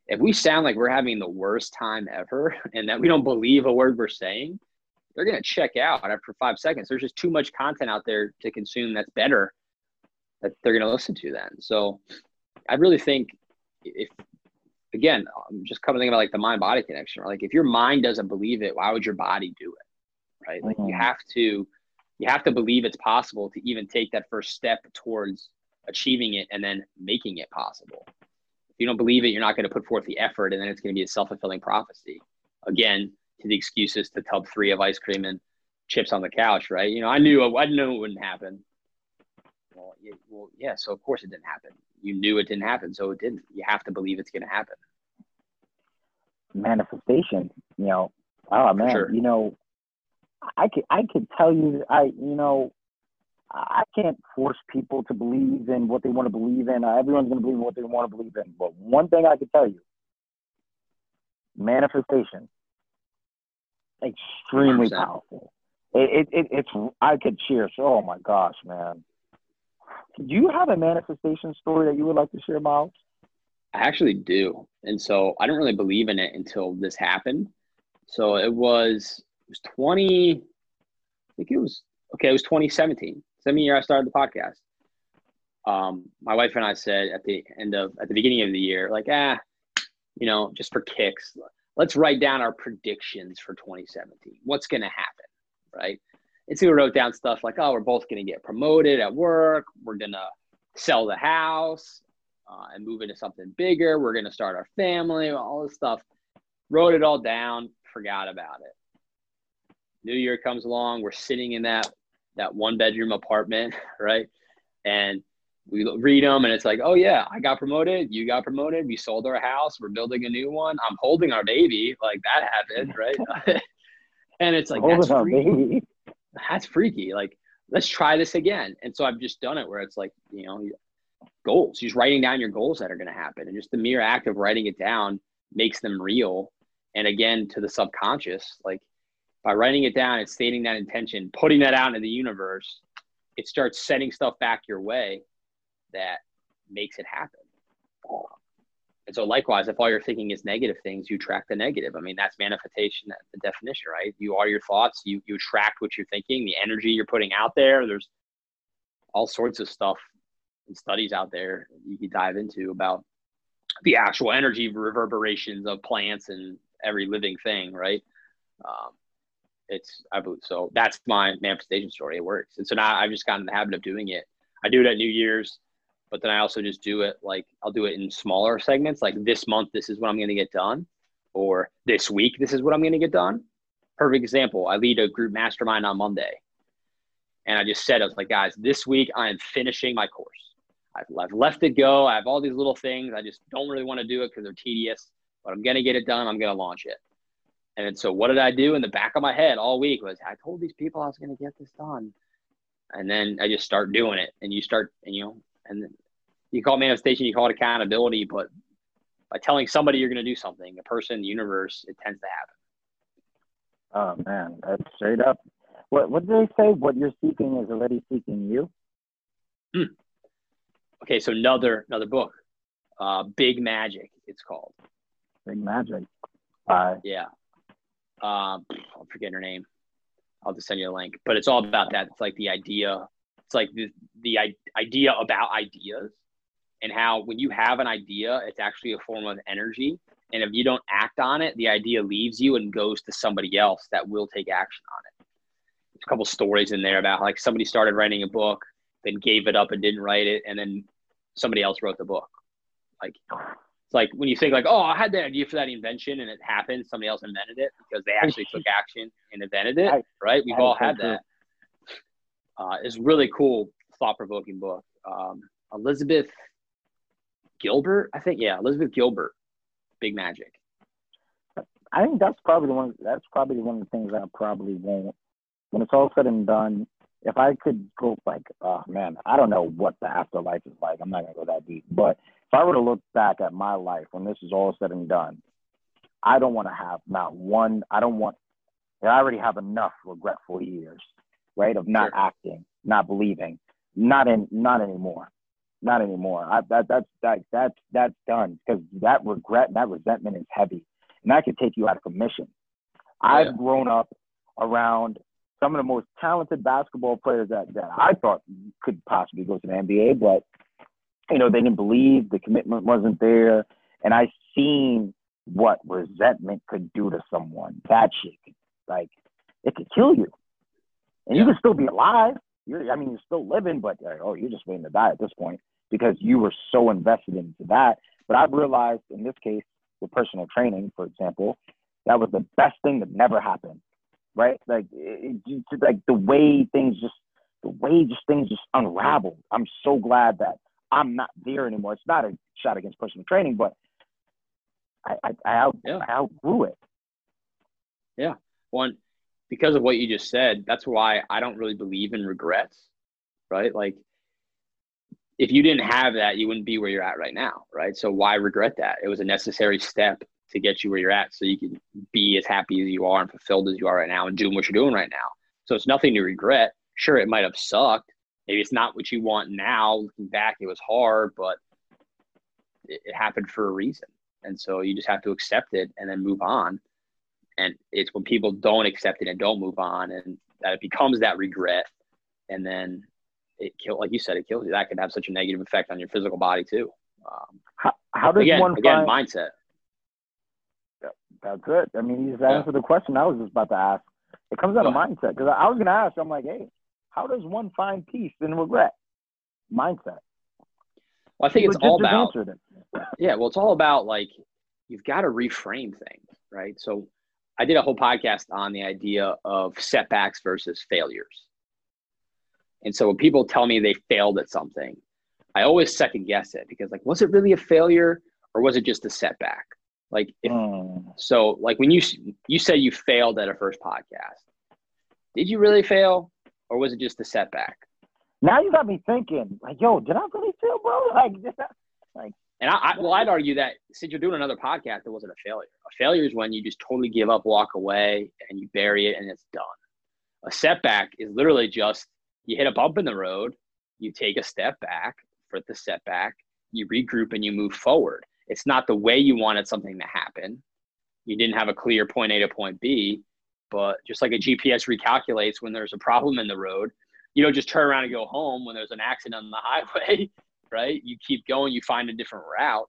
If we sound like we're having the worst time ever and that we don't believe a word we're saying, they're gonna check out after five seconds. There's just too much content out there to consume that's better that they're gonna listen to then. So I really think if again, I'm just coming thinking about like the mind body connection. Like if your mind doesn't believe it, why would your body do it? Right? Like you Mhm. have to you have to believe it's possible to even take that first step towards achieving it and then making it possible. If you don't believe it, you're not going to put forth the effort and then it's going to be a self-fulfilling prophecy. Again, to the excuses to tub three of ice cream and chips on the couch, right? You know, I knew I knew it wouldn't happen. Well, yeah, well, yeah. So of course it didn't happen. You knew it didn't happen, so it didn't. You have to believe it's going to happen. manifestation. You know, oh man, sure. you know, I could I could tell you, I you know, I can't force people to believe in what they want to believe in. Uh, everyone's going to believe what they want to believe in. But one thing I can tell you, manifestation, extremely 100%. powerful. It, it, it it's I could cheer. Oh my gosh, man. Do you have a manifestation story that you would like to share, Myles? I actually do. And so I didn't really believe in it until this happened. So it was it was 20 I think it was okay, it was 2017. Same year I started the podcast. Um, my wife and I said at the end of at the beginning of the year, like, ah, you know, just for kicks, let's write down our predictions for 2017. What's gonna happen, right? And so we wrote down stuff like, oh, we're both gonna get promoted at work, we're gonna sell the house, uh, and move into something bigger. We're going to start our family, all this stuff. Wrote it all down, forgot about it. New Year comes along. We're sitting in that that one bedroom apartment, right? And we read them, and it's like, oh yeah, I got promoted. You got promoted. We sold our house. We're building a new one. I'm holding our baby. Like that happened, right? and it's like Hold that's freaky. baby. That's freaky. Like let's try this again. And so I've just done it where it's like, you know, goals. Just writing down your goals that are going to happen, and just the mere act of writing it down makes them real. And again, to the subconscious, like by writing it down and stating that intention, putting that out in the universe, it starts setting stuff back your way that makes it happen. And so, likewise, if all you're thinking is negative things, you attract the negative. I mean, that's manifestation, the definition, right? You are your thoughts. You you attract what you're thinking, the energy you're putting out there. There's all sorts of stuff and studies out there you could dive into about the actual energy reverberations of plants and every living thing, right? Um, it's I believe so. That's my manifestation story. It works, and so now I've just gotten in the habit of doing it. I do it at New Year's, but then I also just do it like I'll do it in smaller segments. Like this month, this is what I'm going to get done, or this week, this is what I'm going to get done. Perfect example. I lead a group mastermind on Monday, and I just said I was like, guys, this week I am finishing my course. I've, left it go. I have all these little things. I just don't really want to do it because they're tedious, but I'm going to get it done. I'm going to launch it. And so what did I do in the back of my head all week was I told these people I was going to get this done. And then I just start doing it and you start, and you know, and you call it manifestation, you call it accountability, but by telling somebody you're going to do something, a person, the universe, it tends to happen. Oh man, that's straight up. What what do they say? What you're seeking is already seeking you. Okay. So another, another book, uh, Big Magic, it's called. Big magic. Bye. Yeah. Um, I'll forget her name. I'll just send you a link. But it's all about that. It's like the idea. It's like the the idea about ideas and how when you have an idea, it's actually a form of energy. And if you don't act on it, the idea leaves you and goes to somebody else that will take action on it. There's a couple stories in there about like somebody started writing a book, then gave it up and didn't write it, and then somebody else wrote the book. Like It's like when you think like, oh, I had that idea for that invention and it happened, somebody else invented it because they actually took action and invented it, right? We've all had that. Uh, it's a really cool, thought-provoking book. Um, Elizabeth Gilbert, I think, yeah, Elizabeth Gilbert, Big Magic. I think that's probably one. That's probably one of the things I probably won't. When it's all said and done, if I could go like, oh man, I don't know what the afterlife is like. I'm not gonna go that deep. But if I were to look back at my life when this is all said and done, I don't want to have not one. I don't want. I already have enough regretful years, right? Of not Sure. acting, not believing, not in, not anymore, not anymore. I, that that's that that's that's done because that regret, that resentment is heavy and that could take you out of commission. I've grown up around some of the most talented basketball players that, that I thought could possibly go to the NBA, but you know, they didn't believe the commitment wasn't there. And I seen what resentment could do to someone. That shit like it could kill you. And you Yeah. can still be alive. You're I mean you're still living, but uh, oh you're just waiting to die at this point because you were so invested into that. But I've realized in this case with personal training, for example, that was the best thing that never happened, right? Like, it, it, like the way things just, the way just things just unraveled. I'm so glad that I'm not there anymore. It's not a shot against personal training, but I, I, I, out, Yeah. I outgrew it. Yeah. One, because of what you just said, that's why I don't really believe in regrets, right? Like, if you didn't have that, you wouldn't be where you're at right now, right? So why regret that? It was a necessary step to get you where you're at, so you can be as happy as you are and fulfilled as you are right now, and doing what you're doing right now. So it's nothing to regret. Sure, it might have sucked. Maybe it's not what you want now. Looking back, it was hard, but it, it happened for a reason, and so you just have to accept it and then move on and it's when people don't accept it and don't move on and that it becomes that regret and then it kill like you said it kills you that could have such a negative effect on your physical body too um, How, how does again, one again find, mindset that's it. I mean, you just Yeah. answered the question I was just about to ask. It comes out of mindset because I was going to ask, I'm like, hey, how does one find peace in regret? Mindset. well i think You it's all about answered it. yeah well it's all about like you've got to reframe things right so i did a whole podcast on the idea of setbacks versus failures and so when people tell me they failed at something i always second guess it because like was it really a failure or was it just a setback like if Mm. so like when you you said you failed at a first podcast did you really fail or was it just a setback Now you got me thinking, like, yo, did I really feel, bro? Like, did I- And I, I well, I'd argue that since you're doing another podcast, it wasn't a failure. A failure is when you just totally give up, walk away, and you bury it, and it's done. A setback is literally just you hit a bump in the road, you take a step back for the setback, you regroup, and you move forward. It's not the way you wanted something to happen. You didn't have a clear point A to point B, but just like a GPS recalculates when there's a problem in the road, you don't just turn around and go home when there's an accident on the highway right? You keep going, you find a different route.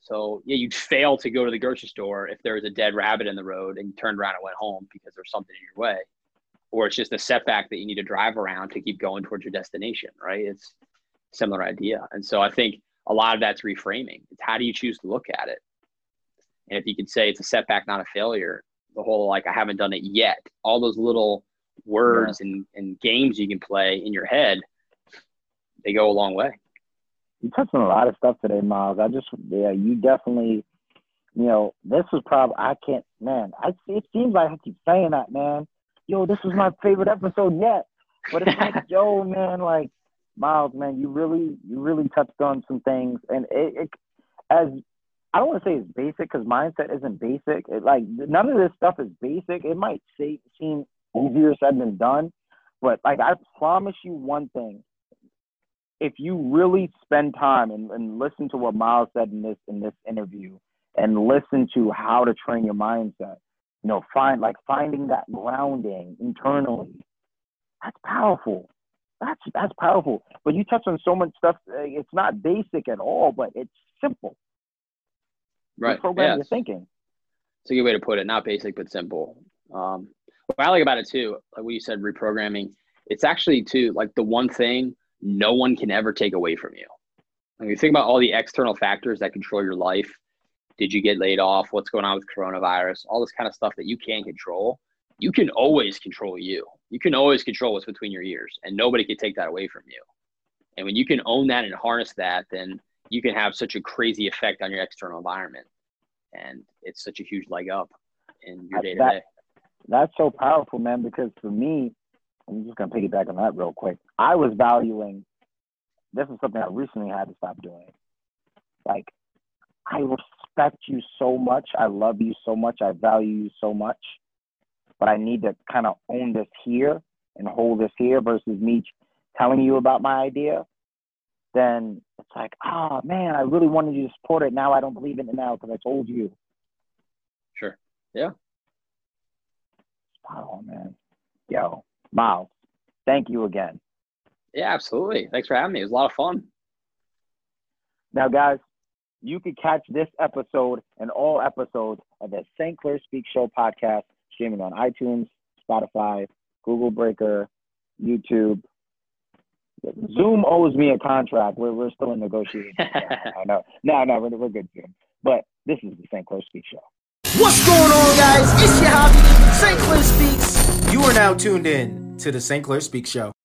So yeah, you'd fail to go to the grocery store if there was a dead rabbit in the road and you turned around and went home because there's something in your way. Or it's just a setback that you need to drive around to keep going towards your destination, right? It's a similar idea. And so I think a lot of that's reframing. It's how do you choose to look at it? And if you could say it's a setback, not a failure, the whole like I haven't done it yet, all those little words and, and games you can play in your head, they go a long way. You touched on a lot of stuff today, Myles. I just, yeah, you definitely, you know, this was probably, I can't, man, I, it seems like I keep saying that, man. Yo, this was my favorite episode yet. But it's like, yo, man, like, Myles, man, you really, you really touched on some things. And it, it as, I don't want to say it's basic because mindset isn't basic. It, like, none of this stuff is basic. It might say, seem easier said than done. But, like, I promise you one thing if you really spend time and, and listen to what Myles said in this in this interview and listen to how to train your mindset, you know, find like finding that grounding internally. That's powerful. That's that's powerful. But you touch on so much stuff. uh, It's not basic at all, but it's simple. Right. Program Yeah. your thinking. It's a good way to put it. Not basic, but simple. Um, what I like about it too, like what you said, reprogramming. It's actually too like the one thing no one can ever take away from you. When you think about all the external factors that control your life, did you get laid off? What's going on with coronavirus? All this kind of stuff that you can't control. You can always control you. You can always control what's between your ears, and nobody can take that away from you. And when you can own that and harness that, then you can have such a crazy effect on your external environment. And it's such a huge leg up in your day to day. That's so powerful, man, because for me, I'm just going to piggyback on that real quick. I was valuing, this is something I recently had to stop doing. Like, I respect you so much. I love you so much. I value you so much. But I need to kind of own this here and hold this here versus me telling you about my idea. Then it's like, oh man, I really wanted you to support it. Now I don't believe in it now because I told you. Sure. Yeah. Spot on, man. Yo, Myles, thank you again. Yeah, absolutely. Thanks for having me. It was a lot of fun. Now, guys, you can catch this episode and all episodes of the St. Clair Speak Show podcast streaming on iTunes, Spotify, Google Breaker, YouTube. Zoom owes me a contract. We're, we're still in negotiations. I know. No, no, we're, we're good, Zoom. But this is the St. Clair Speak Show. What's going on, guys? It's your hobby, St. Clair Speaks. You are now tuned in to the St. Clair Speak Show.